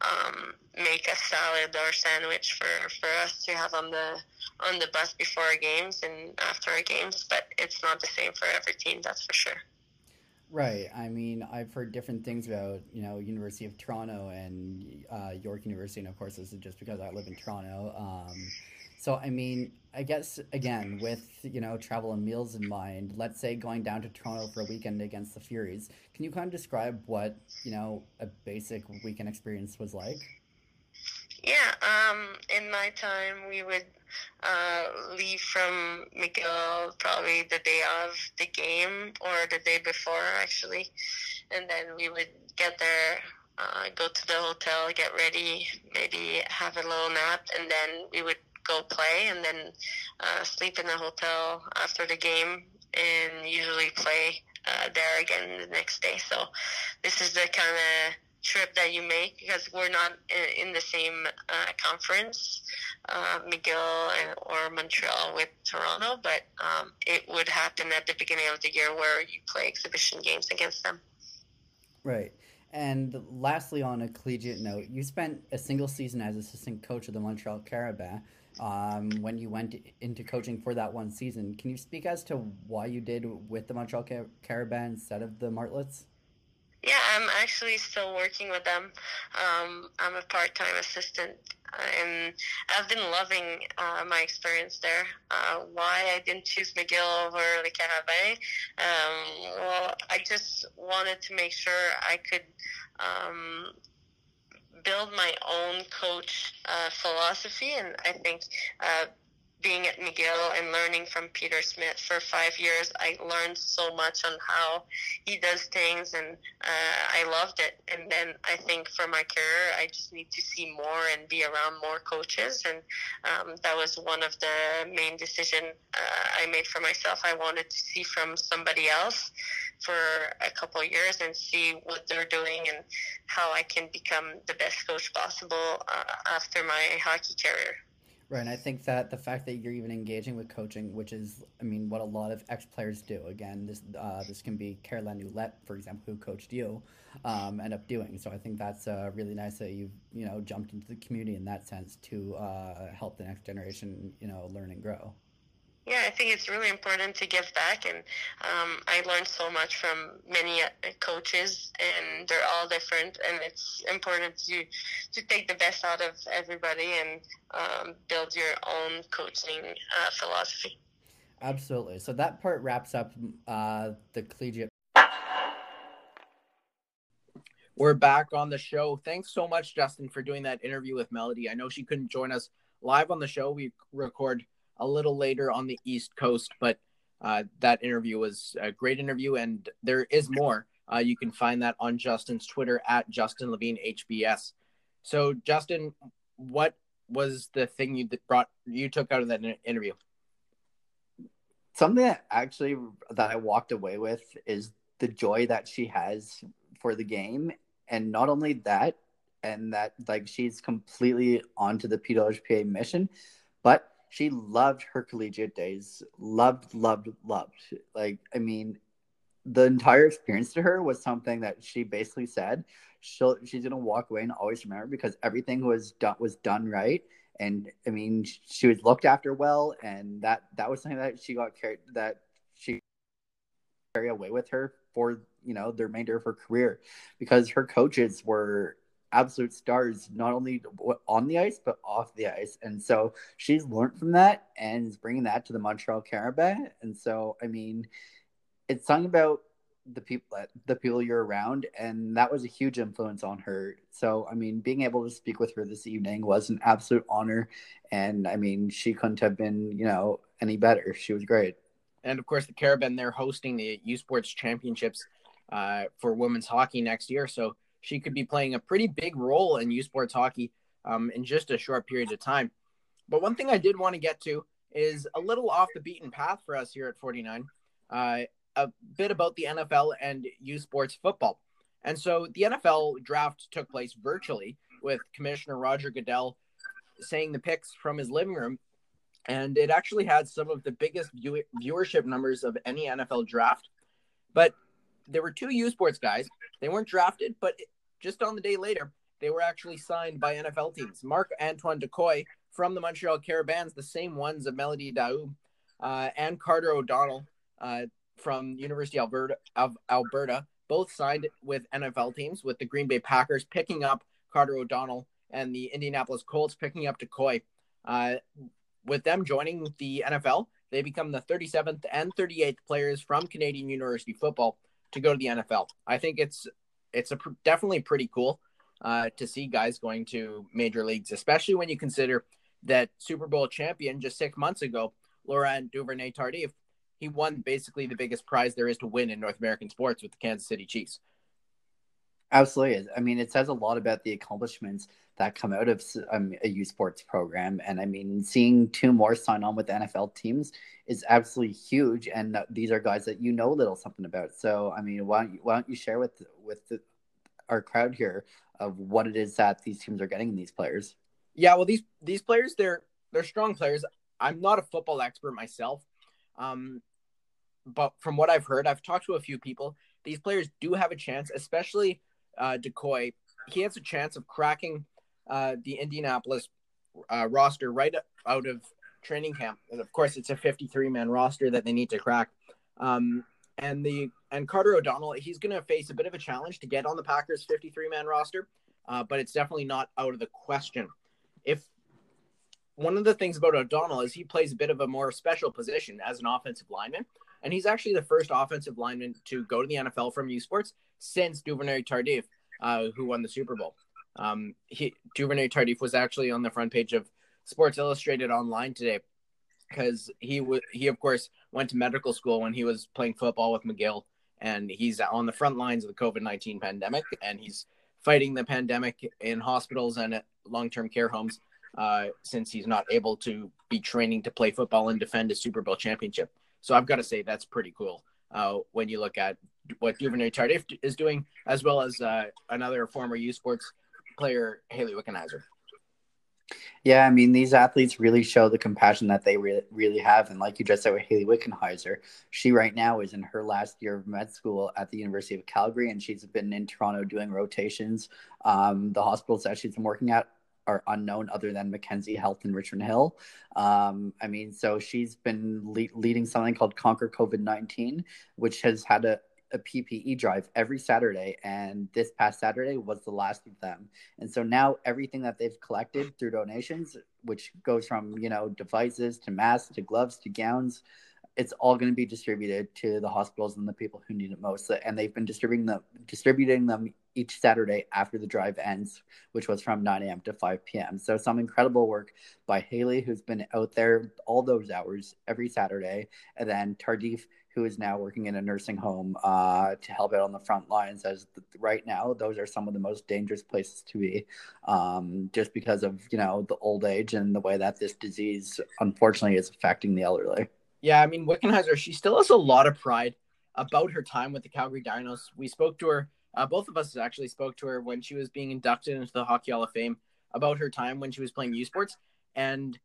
F: um, make a salad or sandwich for, for us to have on the on the bus before our games and after our games. But it's not the same for every team, that's for sure.
G: Right. I mean, I've heard different things about you know University of Toronto and uh, York University, and of course, this is just because I live in Toronto. Um, so I mean, I guess again with you know travel and meals in mind, let's say going down to Toronto for a weekend against the Furies, can you kind of describe what you know a basic weekend experience was like?
F: Yeah, um, in my time, we would uh, leave from McGill probably the day of the game or the day before, actually, and then we would get there, uh, go to the hotel, get ready, maybe have a little nap, and then we would go play and then uh, sleep in the hotel after the game and usually play uh, there again the next day. So this is the kind of trip that you make because we're not in, the same uh, conference, uh, McGill and, or Montreal with Toronto, but um, it would happen at the beginning of the year where you play exhibition games against them.
G: Right. And lastly, on a collegiate note, you spent a single season as assistant coach of the Montreal Carabins um, when you went into coaching for that one season. Can you speak as to why you did with the Montreal Car- Carabins instead of the Martlets?
F: Yeah, I'm actually still working with them. Um, I'm a part-time assistant, uh, and I've been loving uh, my experience there. Uh, why I didn't choose McGill over the Carabins? Um, well, I just wanted to make sure I could um, build my own coach uh, philosophy, and I think uh, being at McGill and learning from Peter Smith for five years, I learned so much on how he does things, and uh, I loved it. And then I think for my career, I just need to see more and be around more coaches, and um, that was one of the main decision uh, I made for myself. I wanted to see from somebody else for a couple years and see what they're doing and how I can become the best coach possible uh, after my hockey career.
G: Right, and I think that the fact that you're even engaging with coaching, which is, I mean, what a lot of ex players do. Again, this uh, this can be Caroline Ouellette, for example, who coached you, um, end up doing. So I think that's uh, really nice that you've you know jumped into the community in that sense to uh, help the next generation, you know, learn and grow
F: yeah, I think it's really important to give back, and um, I learned so much from many uh, coaches, and they're all different, and it's important to to take the best out of everybody and um, build your own coaching uh, philosophy.
G: Absolutely. So that part wraps up uh, the collegiate.
C: We're back on the show. Thanks so much, Justin, for doing that interview with Melody. I know she couldn't join us live on the show. We record a little later on the East Coast, but uh, that interview was a great interview, and there is more. Uh, you can find that on Justin's Twitter at Justin Levine HBS. So, Justin, what was the thing you brought you took out of that interview?
G: Something that actually that I walked away with is the joy that she has for the game, and not only that, and that like she's completely onto the PWHPA mission, but she loved her collegiate days. Loved, loved, loved. Like, I mean, the entire experience to her was something that she basically said she'll she's gonna walk away and always remember because everything was done was done right. And I mean, she was looked after well, and that that was something that she got carried that she carry away with her
D: for you know the remainder of her career because her coaches were absolute stars not only on the ice but off the ice. And so she's learned from that and is bringing that to the montreal carabin and so i mean it's something about the people the people you're around and that was a huge influence on her. So i mean being able to speak with her this evening was an absolute honor. And i mean she couldn't have been you know any better. She was great.
C: And of course the carabin they're hosting the u sports championships uh, for women's hockey next year. So she could be playing a pretty big role in u sports hockey um, in just a short period of time but one thing i did want to get to is a little off the beaten path for us here at 49 uh, a bit about the NFL and U Sports football. And so the NFL draft took place virtually with Commissioner Roger Goodell saying the picks from his living room. And it actually had some of the biggest view- viewership numbers of any NFL draft. But there were two U Sports guys. They weren't drafted, but just on the day later, they were actually signed by NFL teams. Mark Antoine Decoy from the Montreal Carabins, the same ones of Melody Daoust, uh, and Carter O'Donnell, uh, from University Alberta of Alberta both signed with NFL teams, with the Green Bay Packers picking up Carter O'Donnell and the Indianapolis Colts picking up Decoy. Uh, with them joining the NFL, they become the 37th and 38th players from Canadian University football to go to the NFL. I think it's it's a pr- definitely pretty cool uh, to see guys going to major leagues, especially when you consider that Super Bowl champion just six months ago, Laurent Duvernay Tardif, he won basically the biggest prize there is to win in North American sports with the Kansas City Chiefs.
D: Absolutely. I mean, it says a lot about the accomplishments that come out of um, a U Sports program. And I mean, seeing two more sign on with NFL teams is absolutely huge. And these are guys that you know a little something about. So, I mean, why don't you, why don't you share with with the, our crowd here of what it is that these teams are getting in these players?
C: Yeah, well, these these players they're they're strong players. I'm not a football expert myself, um, but from what I've heard, I've talked to a few people. These players do have a chance, especially uh, Dequoy. He has a chance of cracking uh, the Indianapolis uh, roster right out of training camp. And of course, it's a 53 man roster that they need to crack. Um, and the and Carter O'Donnell, he's going to face a bit of a challenge to get on the Packers 53 man roster, uh, but it's definitely not out of the question. If one of the things about O'Donnell is he plays a bit of a more special position as an offensive lineman. And he's actually the first offensive lineman to go to the NFL from U Sports since Duvernay Tardif, uh, who won the Super Bowl. Um, he, Duvernay Tardif was actually on the front page of Sports Illustrated online today because he w- he of course went to medical school when he was playing football with McGill, and he's on the front lines of the COVID nineteen pandemic, and he's fighting the pandemic in hospitals and at long term care homes uh, since he's not able to be training to play football and defend a Super Bowl championship. So I've got to say that's pretty cool uh, when you look at what Duvernay Tardif is doing, as well as uh, another former U Sports player, Hayley Wickenheiser.
D: Yeah, I mean, these athletes really show the compassion that they re- really have. And like you just said with Hayley Wickenheiser, she right now is in her last year of med school at the University of Calgary, and she's been in Toronto doing rotations. Um, the hospitals that she's been working at are unknown other than Mackenzie Health and Richmond Hill. Um, I mean, so she's been le- leading something called Conquer COVID 19, which has had a, a PPE drive every Saturday. And this past Saturday was the last of them. And so now everything that they've collected through donations, which goes from, you know, devices to masks to gloves to gowns, it's all going to be distributed to the hospitals and the people who need it most. And they've been distributing them, distributing them each Saturday after the drive ends, which was from 9 a.m. to 5 p.m. So some incredible work by Hayley, who's been out there all those hours every Saturday, and then Tardif, who is now working in a nursing home uh, to help out on the front lines. As the, right now, those are some of the most dangerous places to be, um, just because of you know the old age and the way that this disease unfortunately is affecting the elderly.
C: Yeah, I mean Wickenheiser, she still has a lot of pride about her time with the Calgary Dinos. We spoke to her uh, both of us actually spoke to her when she was being inducted into the Hockey Hall of Fame about her time when she was playing U Sports. And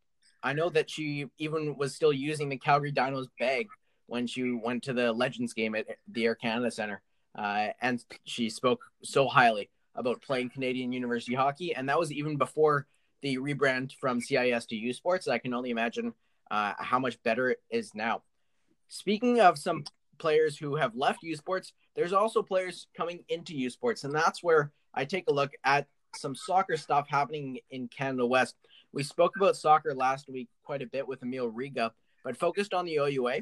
C: I know that she even was still using the Calgary Dinos bag when she went to the Legends game at the Air Canada Center. Uh, and she spoke so highly about playing Canadian University hockey. And that was even before the rebrand from CIS to U Sports. I can only imagine uh, how much better it is now. Speaking of some players who have left U Sports, there's also players coming into U Sports. And that's where I take a look at some soccer stuff happening in Canada West. We spoke about soccer last week quite a bit with Emil Riga, but focused on the OUA.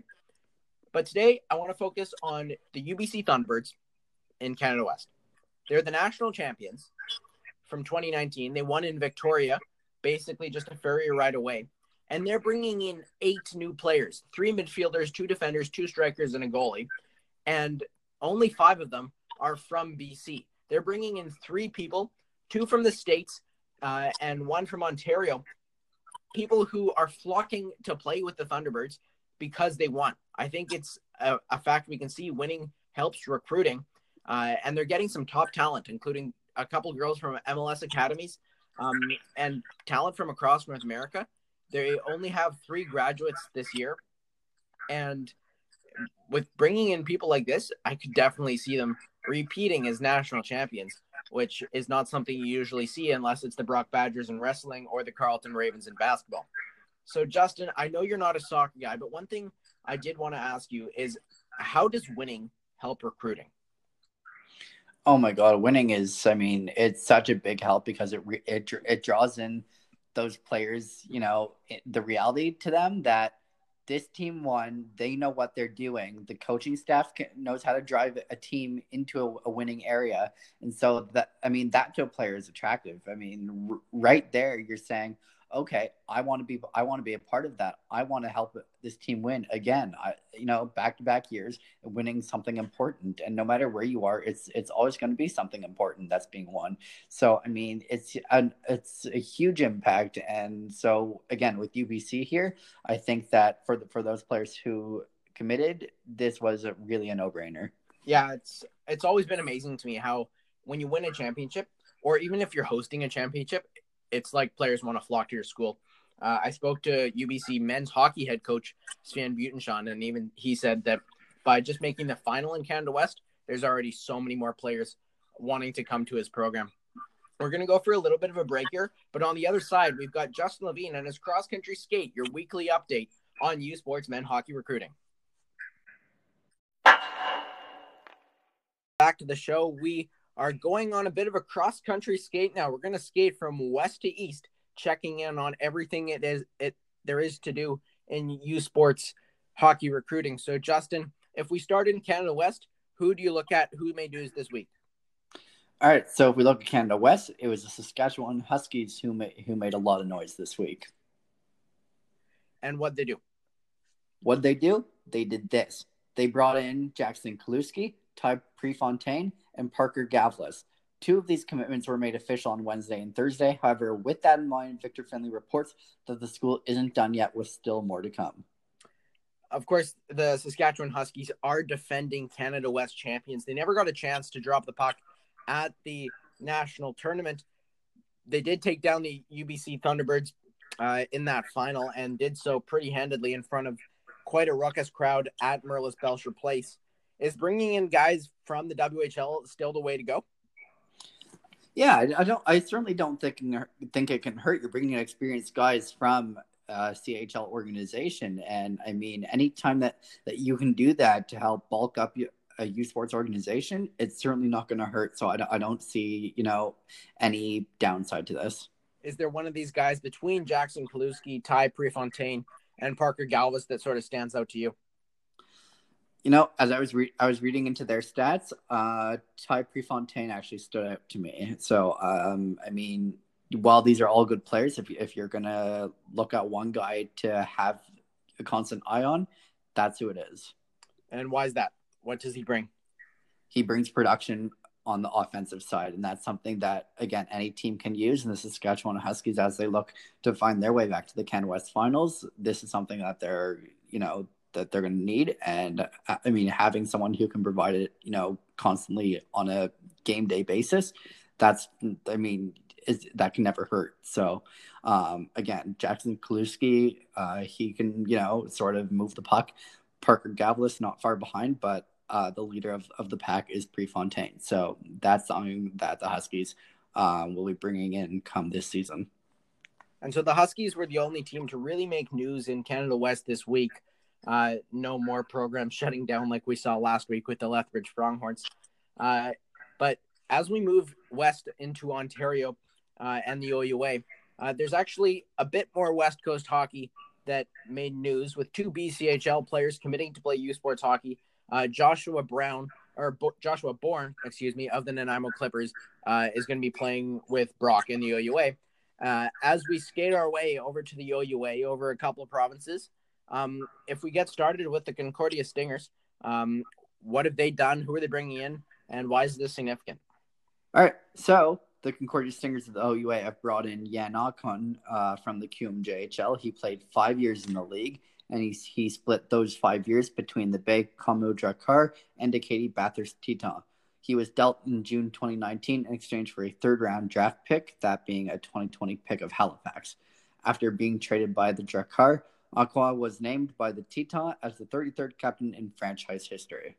C: But today, I want to focus on the UBC Thunderbirds in Canada West. They're the national champions from 2019. They won in Victoria, basically just a ferry ride away. And they're bringing in eight new players three midfielders, two defenders, two strikers, and a goalie. And only five of them are from BC. They're bringing in three people, two from the States uh, and one from Ontario, people who are flocking to play with the Thunderbirds because they want. I think it's a, a fact we can see winning helps recruiting. Uh, and they're getting some top talent, including a couple girls from MLS academies um, and talent from across North America. They only have three graduates this year. And with bringing in people like this, I could definitely see them repeating as national champions, which is not something you usually see unless it's the Brock Badgers in wrestling or the Carleton Ravens in basketball. So, Justin, I know you're not a soccer guy, but one thing I did want to ask you is how does winning help recruiting?
D: Oh my God, winning is, I mean, it's such a big help because it, it, it draws in those players, you know, the reality to them that this team won. They know what they're doing. The coaching staff knows how to drive a team into a, a, winning area, and so that I mean that to a player is attractive. I mean, r- right there, you're saying, okay, I want to be I want to be a part of that. I want to help this team win again. I you know, back to back years winning something important and no matter where you are, it's it's always going to be something important that's being won. So, I mean, it's an it's a huge impact and so again, with UBC here, I think that for the, for those players who committed, this was a, really a no-brainer.
C: Yeah, it's it's always been amazing to me how when you win a championship or even if you're hosting a championship, it's like players want to flock to your school. Uh, I spoke to UBC men's hockey head coach Sven Butenschon, and even he said that by just making the final in Canada West, there's already so many more players wanting to come to his program. We're going to go for a little bit of a break here, but on the other side, we've got Justin Levine and his cross country skate, your weekly update on U Sports men hockey recruiting. Back to the show. We are going on a bit of a cross country skate now. We're going to skate from west to east, checking in on everything it is it there is to do in U Sports hockey recruiting. So, Justin, if we start in Canada West, who do you look at? Who made news this week?
D: All right, so if we look at Canada West, it was the Saskatchewan Huskies who made who made a lot of noise this week.
C: And what they do?
D: What they do? They did this. They brought in Jackson Kaluski, Ty Prefontaine, and Parker Gavlis. Two of these commitments were made official on Wednesday and Thursday. However, with that in mind, Victor Finley reports that the school isn't done yet with still more to come.
C: Of course, the Saskatchewan Huskies are defending Canada West champions. They never got a chance to drop the puck at the national tournament. They did take down the UBC Thunderbirds uh, in that final and did so pretty handedly in front of quite a ruckus crowd at Merlis Belsher Place. Is bringing in guys from the WHL still the way to go?
D: Yeah, I, don't. I certainly don't think think it can hurt. You're bringing in experienced guys from uh, CHL organization, and I mean, anytime that that you can do that to help bulk up a U Sports organization, it's certainly not going to hurt. So I, I don't see you know any downside to this.
C: Is there one of these guys between Jackson Kaluski, Ty Prefontaine, and Parker Galvis that sort of stands out to you?
D: You know, as I was re- I was reading into their stats, uh, Ty Prefontaine actually stood out to me. So, um, I mean, while these are all good players, if if you're gonna look at one guy to have a constant eye on, that's who it is.
C: And why is that? What does he bring?
D: He brings production on the offensive side, and that's something that again any team can use. And the Saskatchewan Huskies, as they look to find their way back to the Canada West Finals, this is something that they're you know that they're going to need. And uh, I mean, having someone who can provide it, you know, constantly on a game day basis, that's, I mean, is that can never hurt. So, um, again, Jackson Kaluski, uh, he can, you know, sort of move the puck. Parker Gavlis not far behind, but uh, the leader of, of the pack is Prefontaine. So that's something that the Huskies um, will be bringing in come this season.
C: And so the Huskies were the only team to really make news in Canada West this week. Uh, no more programs shutting down like we saw last week with the Lethbridge Pronghorns. Uh, but as we move west into Ontario uh, and the OUA, uh, there's actually a bit more West Coast hockey that made news with two BCHL players committing to play U Sports hockey. Uh, Joshua Brown or Bo- Joshua Bourne, excuse me, of the Nanaimo Clippers uh, is going to be playing with Brock in the OUA. As we skate our way over to the OUA over a couple of provinces, um, if we get started with the Concordia Stingers, um, what have they done? Who are they bringing in? And why is this significant?
D: All right. So the Concordia Stingers of the OUA have brought in Jan Akon uh, from the QMJHL. He played five years in the league, and he's, he split those five years between the Bay Comeau Drakkar and the Acadie-Bathurst Titan. He was dealt in June 2019 in exchange for a third round draft pick, that being a 2020 pick of Halifax. After being traded by the Drakkar, Aqua was named by the Titan as the 33rd captain in franchise history.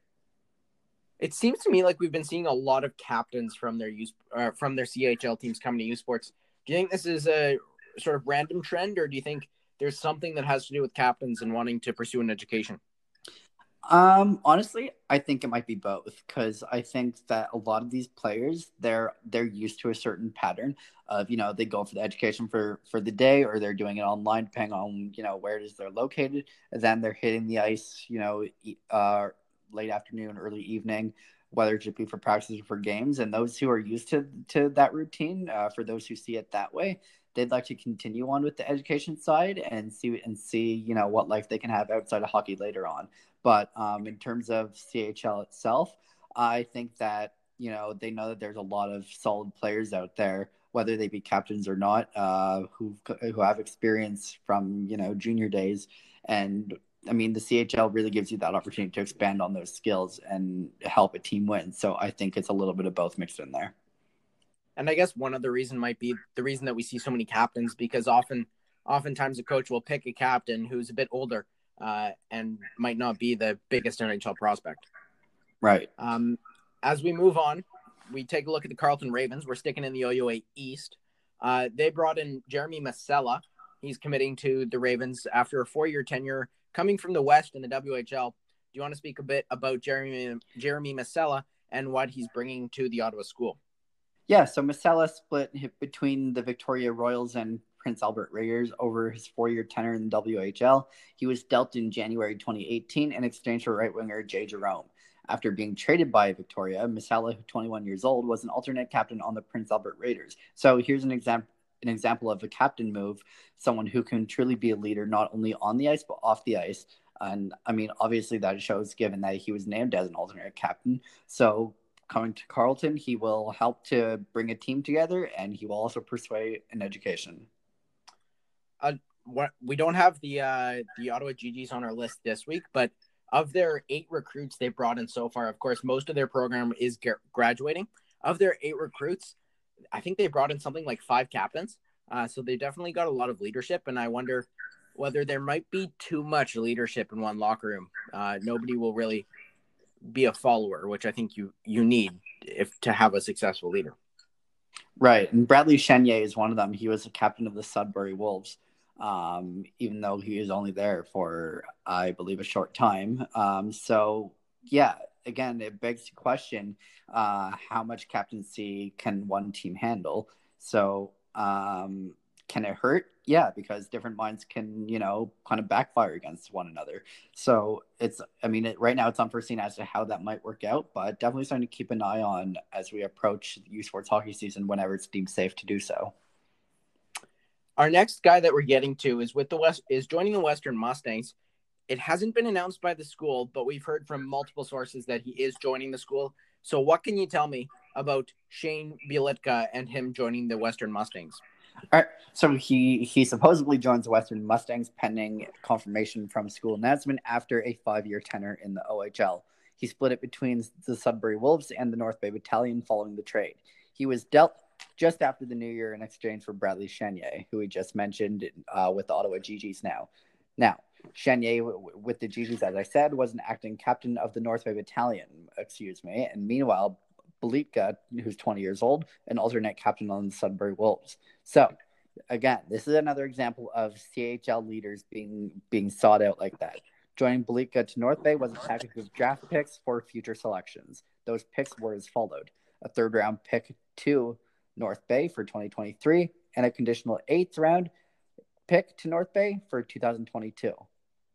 C: It seems to me like we've been seeing a lot of captains from their use uh, from their CHL teams coming to U Sports. Do you think this is a sort of random trend, or do you think there's something that has to do with captains and wanting to pursue an education?
D: Um, honestly, I think it might be both because I think that a lot of these players they're they're used to a certain pattern of you know they go for the education for for the day or they're doing it online depending on you know where it is they're located. And then they're hitting the ice, you know, uh, late afternoon, early evening, whether it should be for practice or for games. And those who are used to to that routine, uh, for those who see it that way, they'd like to continue on with the education side and see and see you know what life they can have outside of hockey later on. But um, in terms of CHL itself, I think that you know they know that there's a lot of solid players out there, whether they be captains or not, uh, who who have experience from you know junior days. And I mean, the CHL really gives you that opportunity to expand on those skills and help a team win. So I think it's a little bit of both mixed in there.
C: And I guess one other reason might be the reason that we see so many captains because often, oftentimes a coach will pick a captain who's a bit older uh, and might not be the biggest NHL prospect.
D: Right.
C: Um, as we move on, we take a look at the Carleton Ravens. We're sticking in the OUA East. Uh, they brought in Jeremy Masella. He's committing to the Ravens after a four-year tenure, coming from the West in the WHL. Do you want to speak a bit about Jeremy Jeremy Masella and what he's bringing to the Ottawa School?
D: Yeah, so Masella split between the Victoria Royals and Prince Albert Raiders over his four year tenure in the WHL. He was dealt in January 2018 in exchange for right winger Jay Jerome. After being traded by Victoria, Masella, 21 years old, was an alternate captain on the Prince Albert Raiders. So here's an example an example of a captain move, someone who can truly be a leader not only on the ice but off the ice. And I mean, obviously that shows given that he was named as an alternate captain. So coming to Carleton, he will help to bring a team together and he will also persuade an education
C: uh, we don't have the uh, the Ottawa Gee-Gees on our list this week, but of their eight recruits they brought in so far, of course, most of their program is gra- graduating. Of their eight recruits, I think they brought in something like five captains. Uh, so they definitely got a lot of leadership, and I wonder whether there might be too much leadership in one locker room. Uh, nobody will really be a follower, which I think you you need if to have a successful leader.
D: Right, and Bradley Chenier is one of them. He was a captain of the Sudbury Wolves um, even though he was only there for, I believe, a short time. Um, so, yeah, again, it begs the question uh, how much captaincy can one team handle? So, um, can it hurt? Yeah, because different minds can, you know, kind of backfire against one another. So it's, I mean, it, right now it's unforeseen as to how that might work out, but definitely something to keep an eye on as we approach U Sports hockey season whenever it's deemed safe to do so.
C: Our next guy that we're getting to is with the West is joining the Western Mustangs. It hasn't been announced by the school, but we've heard from multiple sources that he is joining the school. So, what can you tell me about Shane Bulitka and him joining the Western Mustangs?
D: All right. So he he supposedly joins the Western Mustangs pending confirmation from school announcement after a five year tenure in the OHL. He split it between the Sudbury Wolves and the North Bay Battalion following the trade. He was dealt just after the new year in exchange for Bradley Chenier, who we just mentioned uh, with the Ottawa Gee-Gees now. Now, Chenier w- with the Gee-Gees, as I said, was an acting captain of the North Bay Battalion, excuse me. And meanwhile, Bulitka, who's 20 years old, an alternate captain on the Sudbury Wolves. So, again, this is another example of CHL leaders being being sought out like that. Joining Belika to North Bay was a package of draft picks for future selections. Those picks were as followed a third round pick to North Bay for 2023 and a conditional eighth round pick to North Bay for 2022.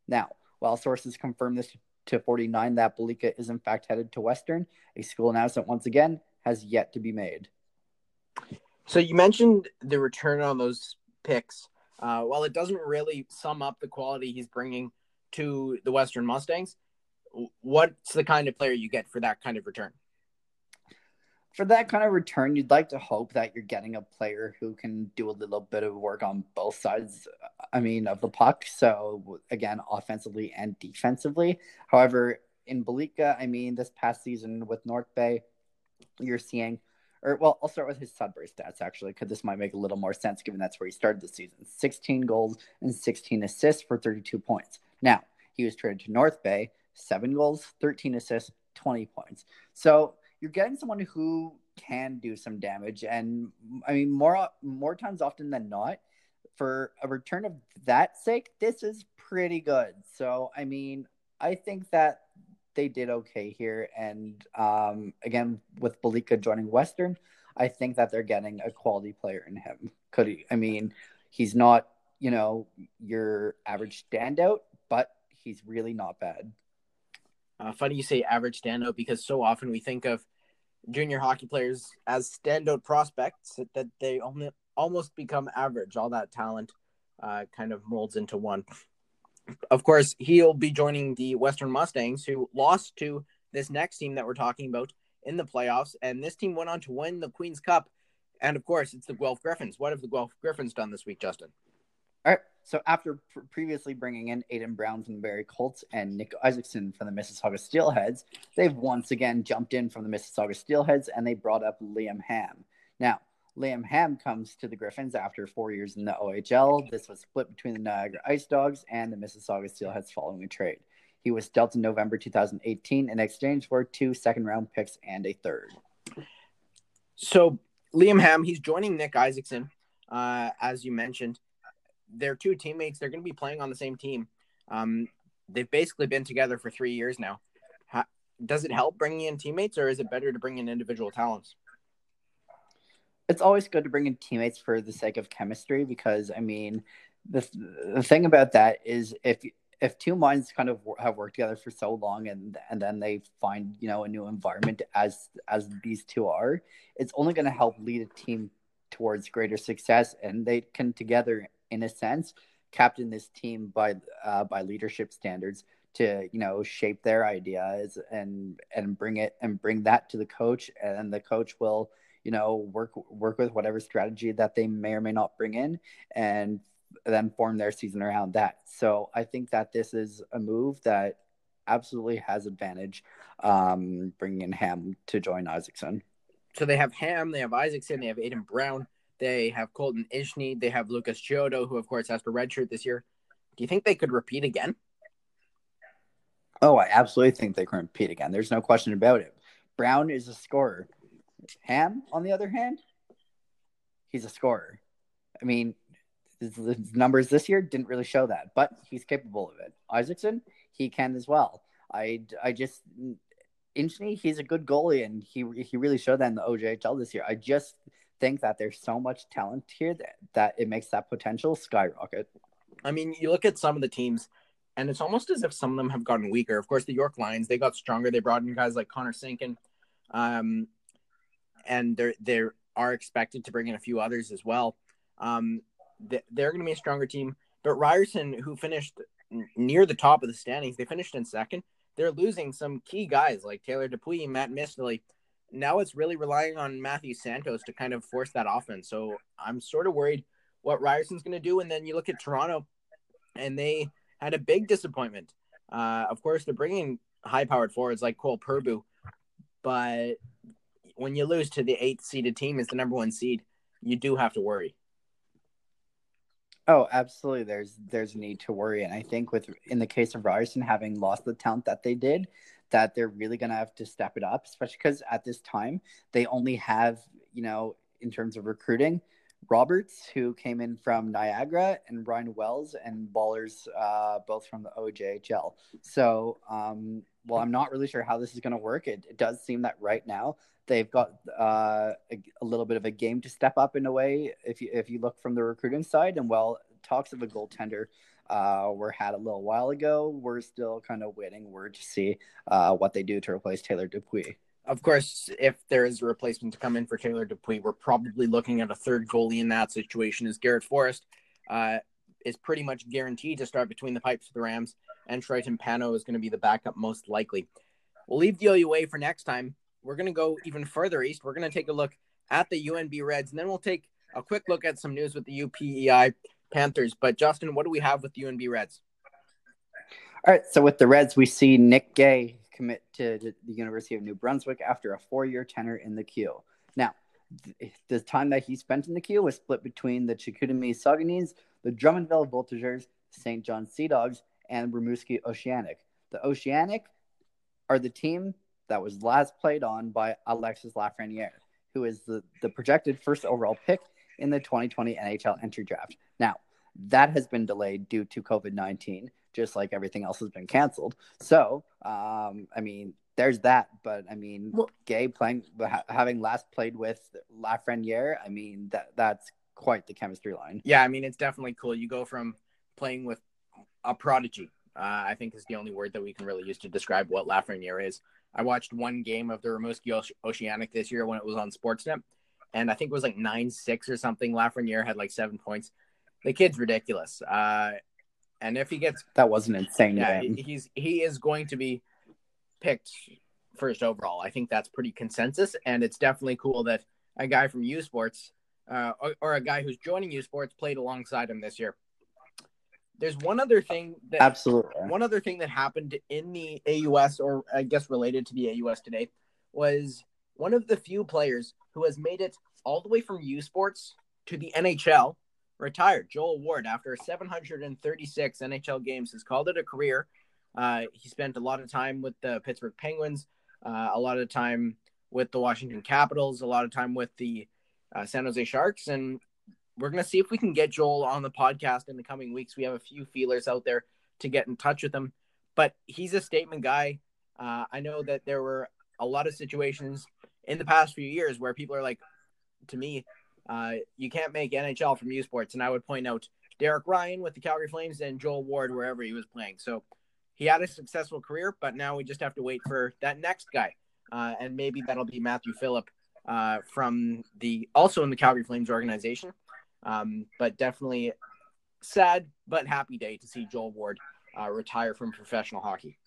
D: Now, while sources confirm this to 49 that Belika is in fact headed to Western, a school announcement once again has yet to be made.
C: So you mentioned the return on those picks. Uh, while it doesn't really sum up the quality he's bringing to the Western Mustangs, what's the kind of player you get for that kind of return?
D: For that kind of return, you'd like to hope that you're getting a player who can do a little bit of work on both sides. I mean, of the puck. So again, offensively and defensively. However, in Belika, I mean, this past season with North Bay, you're seeing or well, I'll start with his Sudbury stats actually, because this might make a little more sense given that's where he started the season. 16 goals and 16 assists for 32 points. Now, he was traded to North Bay, seven goals, 13 assists, 20 points. So you're getting someone who can do some damage. And I mean, more more times often than not, for a return of that sake, this is pretty good. So I mean, I think that they did okay here. And um, again, with Belika joining Western, I think that they're getting a quality player in him. Could he? I mean, he's not you know your average standout, but he's really not bad.
C: Uh, funny you say average standout because so often we think of junior hockey players as standout prospects that they only almost become average. All that talent uh, kind of molds into one of course, he'll be joining the Western Mustangs, who lost to this next team that we're talking about in the playoffs. And this team went on to win the Queen's Cup. And of course, it's the Guelph Gryphons. What have the Guelph Gryphons done this week, Justin?
D: All right. So after pr- previously bringing in Aiden Brown from the Barrie Colts and Nick Isaacson from the Mississauga Steelheads, they've once again jumped in from the Mississauga Steelheads and they brought up Liam Ham. Now, Liam Ham comes to the Gryphons after four years in the OHL. This was split between the Niagara Ice Dogs and the Mississauga Steelheads following a trade. He was dealt in November 2018 in exchange for two second round picks and a third.
C: So, Liam Ham, he's joining Nick Isaacson, uh, as you mentioned. They're two teammates. They're going to be playing on the same team. Um, they've basically been together for three years now. How, does it help bringing in teammates, or is it better to bring in individual talents?
D: it's always good to bring in teammates for the sake of chemistry because I mean the the thing about that is if if two minds kind of have worked together for so long and and then they find you know a new environment as as these two are it's only going to help lead a team towards greater success and they can together in a sense captain this team by uh, by leadership standards to you know shape their ideas and and bring it and bring that to the coach. And the coach will you know work work with whatever strategy that they may or may not bring in and then form their season around that. So i think that this is a move that absolutely has advantage um, bringing in ham to join isaacson.
C: So they have ham they have isaacson they have aiden brown they have colton ishney they have lucas Chiodo, who of course has to redshirt this year do you think they could repeat again
D: oh i absolutely think they can repeat again there's no question about it brown is a scorer Ham, on the other hand, he's a scorer. I mean, his, numbers this year didn't really show that, but he's capable of it. Isaacson, he can as well. I, I just, Inchney, he's a good goalie, and he he really showed that in the OJHL this year. I just think that there's so much talent here that, that it makes that potential skyrocket.
C: I mean, you look at some of the teams, and it's almost as if some of them have gotten weaker. Of course, the York Lions, they got stronger. They brought in guys like Connor Sinkin. Um, and they're they are expected to bring in a few others as well. Um, they're going to be a stronger team. But Ryerson, who finished near the top of the standings, they finished in second. They're losing some key guys like Taylor Dupuis, Matt Mistley. Now it's really relying on Matthew Santos to kind of force that offense. So I'm sort of worried what Ryerson's going to do. And then you look at Toronto, and they had a big disappointment. Uh, of course, they're bringing high-powered forwards like Cole Purbu, but when you lose to the eighth seeded team as the number one seed, you do have to worry.
D: Oh, absolutely. There's there's need to worry, and I think with in the case of Ryerson having lost the talent that they did, that they're really gonna have to step it up, especially because at this time they only have you know in terms of recruiting Roberts, who came in from Niagara, and Ryan Wells and Ballers, uh, both from the OJHL. So, um, well, I'm not really sure how this is going to work. It, it, does seem that right now they've got uh, a, a, little bit of a game to step up in a way. If you if you look from the recruiting side, and well, talks of a goaltender uh, were had a little while ago. We're still kind of waiting word to see uh, what they do to replace Taylor Dupuis
C: of course, if there is a replacement to come in for Taylor Dupuis, we're probably looking at a third goalie in that situation. As Garrett Forrest uh, is pretty much guaranteed to start between the pipes for the Rams, and Troy Timpano is going to be the backup most likely. We'll leave the OUA for next time. We're going to go even further east. We're going to take a look at the UNB Reds, and then we'll take a quick look at some news with the UPEI Panthers. But Justin, what do we have with UNB Reds?
D: All right, so with the Reds, we see Nick Gay commit to the University of New Brunswick after a four year tenure in the Q. Now, the time that he spent in the Q was split between the Chicoutimi Saguenéens, the Drummondville Voltigeurs, St. John Sea Dogs, and Rimouski Oceanic. The Oceanic are the team that was last played on by Alexis Lafreniere, who is the, the projected first overall pick in the 2020 NHL entry draft. Now, that has been delayed due to COVID 19 just like everything else has been canceled. So, um, I mean, there's that. But I mean, well, Gay playing, having last played with Lafreniere, I mean, that that's quite the chemistry line.
C: Yeah, I mean, it's definitely cool. You go from playing with a prodigy, uh, I think is the only word that we can really use to describe what Lafreniere is. I watched one game of the Rimouski Oceanic this year when it was on Sportsnet, and I think it was like nine six or something. Lafreniere had like seven points. The kid's ridiculous. Uh, and if he gets
D: that was an insane
C: yeah, game. he's he is going to be picked first overall. I think that's pretty consensus, and it's definitely cool that a guy from U Sports uh, or, or, a guy who's joining U Sports played alongside him this year. There's one other thing that
D: absolutely
C: one other thing that happened in the AUS, or I guess related to the AUS today, was one of the few players who has made it all the way from U Sports to the NHL retired. Joel Ward, after 736 NHL games, has called it a career. Uh, he spent a lot of time with the Pittsburgh Penguins, uh, a lot of time with the Washington Capitals, a lot of time with the uh, San Jose Sharks, and we're gonna see if we can get Joel on the podcast in the coming weeks. We have a few feelers out there to get in touch with him, but he's a statement guy. Uh, I know that there were a lot of situations in the past few years where people are like, to me, uh, you can't make NHL from U Sports, and I would point out Derek Ryan with the Calgary Flames and Joel Ward wherever he was playing. So he had a successful career, but now we just have to wait for that next guy, uh, and maybe that'll be Matthew Phillip uh, from the also in the Calgary Flames organization. Um, but definitely sad but happy day to see Joel Ward uh, retire from professional hockey.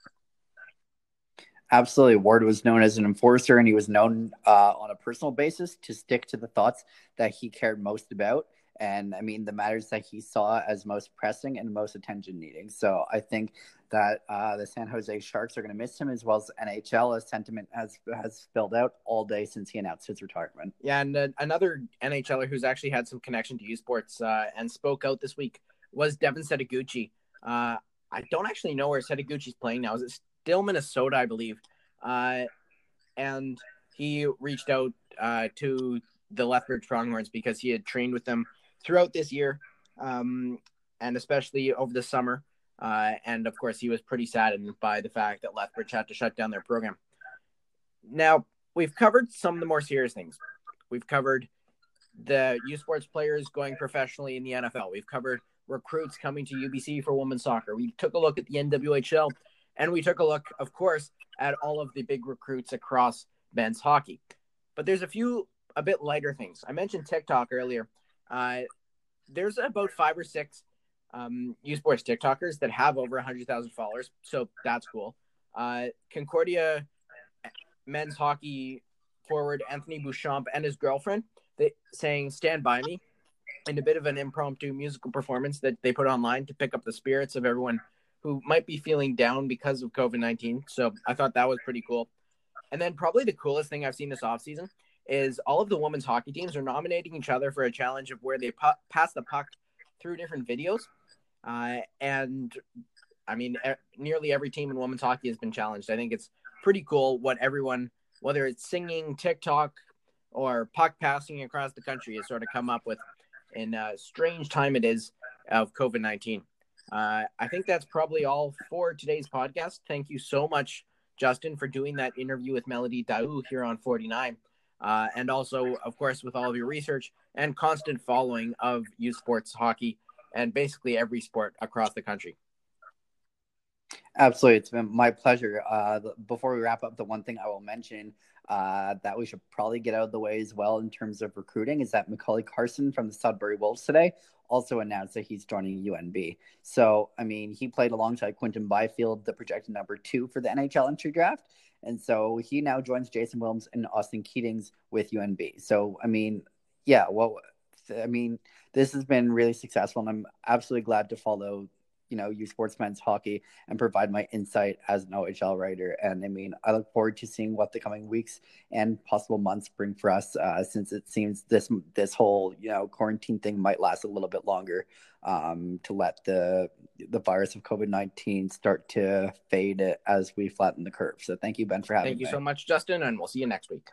D: Absolutely. Ward was known as an enforcer, and he was known uh, on a personal basis to stick to the thoughts that he cared most about. And I mean, the matters that he saw as most pressing and most attention needing. So I think that uh, the San Jose Sharks are going to miss him as well as NHL. As sentiment has has spilled out all day since he announced his retirement.
C: Yeah, and uh, another NHLer who's actually had some connection to U Sports uh, and spoke out this week was Devin Setoguchi. Uh, I don't actually know where Setoguchi's playing now. Is it still Minnesota, I believe. Uh, and he reached out uh, to the Lethbridge Pronghorns because he had trained with them throughout this year, um, and especially over the summer. Uh, and of course, he was pretty saddened by the fact that Lethbridge had to shut down their program. Now, we've covered some of the more serious things. We've covered the U Sports players going professionally in the NFL. We've covered recruits coming to UBC for women's soccer. We took a look at the NWHL and we took a look, of course, at all of the big recruits across men's hockey. But there's a few a bit lighter things. I mentioned TikTok earlier. Uh, there's about five or six um, U Sports TikTokers that have over 100,000 followers. So that's cool. Uh, Concordia men's hockey forward Anthony Bouchamp and his girlfriend they saying "Stand by me" in a bit of an impromptu musical performance that they put online to pick up the spirits of everyone who might be feeling down because of COVID 19. So I thought that was pretty cool. And then probably the coolest thing I've seen this offseason is all of the women's hockey teams are nominating each other for a challenge of where they pu- pass the puck through different videos. Uh, and I mean, e- nearly every team in women's hockey has been challenged. I think it's pretty cool what everyone, whether it's singing, TikTok, or puck passing across the country, has sort of come up with in a strange time it is of COVID 19. Uh, I think that's probably all for today's podcast. Thank you so much, Justin, for doing that interview with Melody Daoust here on 49. Uh, and also, of course, with all of your research and constant following of U Sports hockey and basically every sport across the country.
D: Absolutely. It's been my pleasure. Uh, before we wrap up, the one thing I will mention uh, that we should probably get out of the way as well in terms of recruiting is that Macauley Carson from the Sudbury Wolves today also announced that he's joining UNB. So, I mean, he played alongside Quinton Byfield, the projected number two for the NHL entry draft. And so he now joins Jason Williams and Austin Keatings with UNB. So, I mean, yeah, well, I mean, this has been really successful, and I'm absolutely glad to follow you know, U Sports men's hockey and provide my insight as an OHL writer. And I mean, I look forward to seeing what the coming weeks and possible months bring for us, uh, since it seems this this whole you know quarantine thing might last a little bit longer um, to let the the virus of COVID nineteen start to fade as we flatten the curve. So thank you, Ben, for having
C: me. Thank you
D: me.
C: so much, Justin, and we'll see you next week.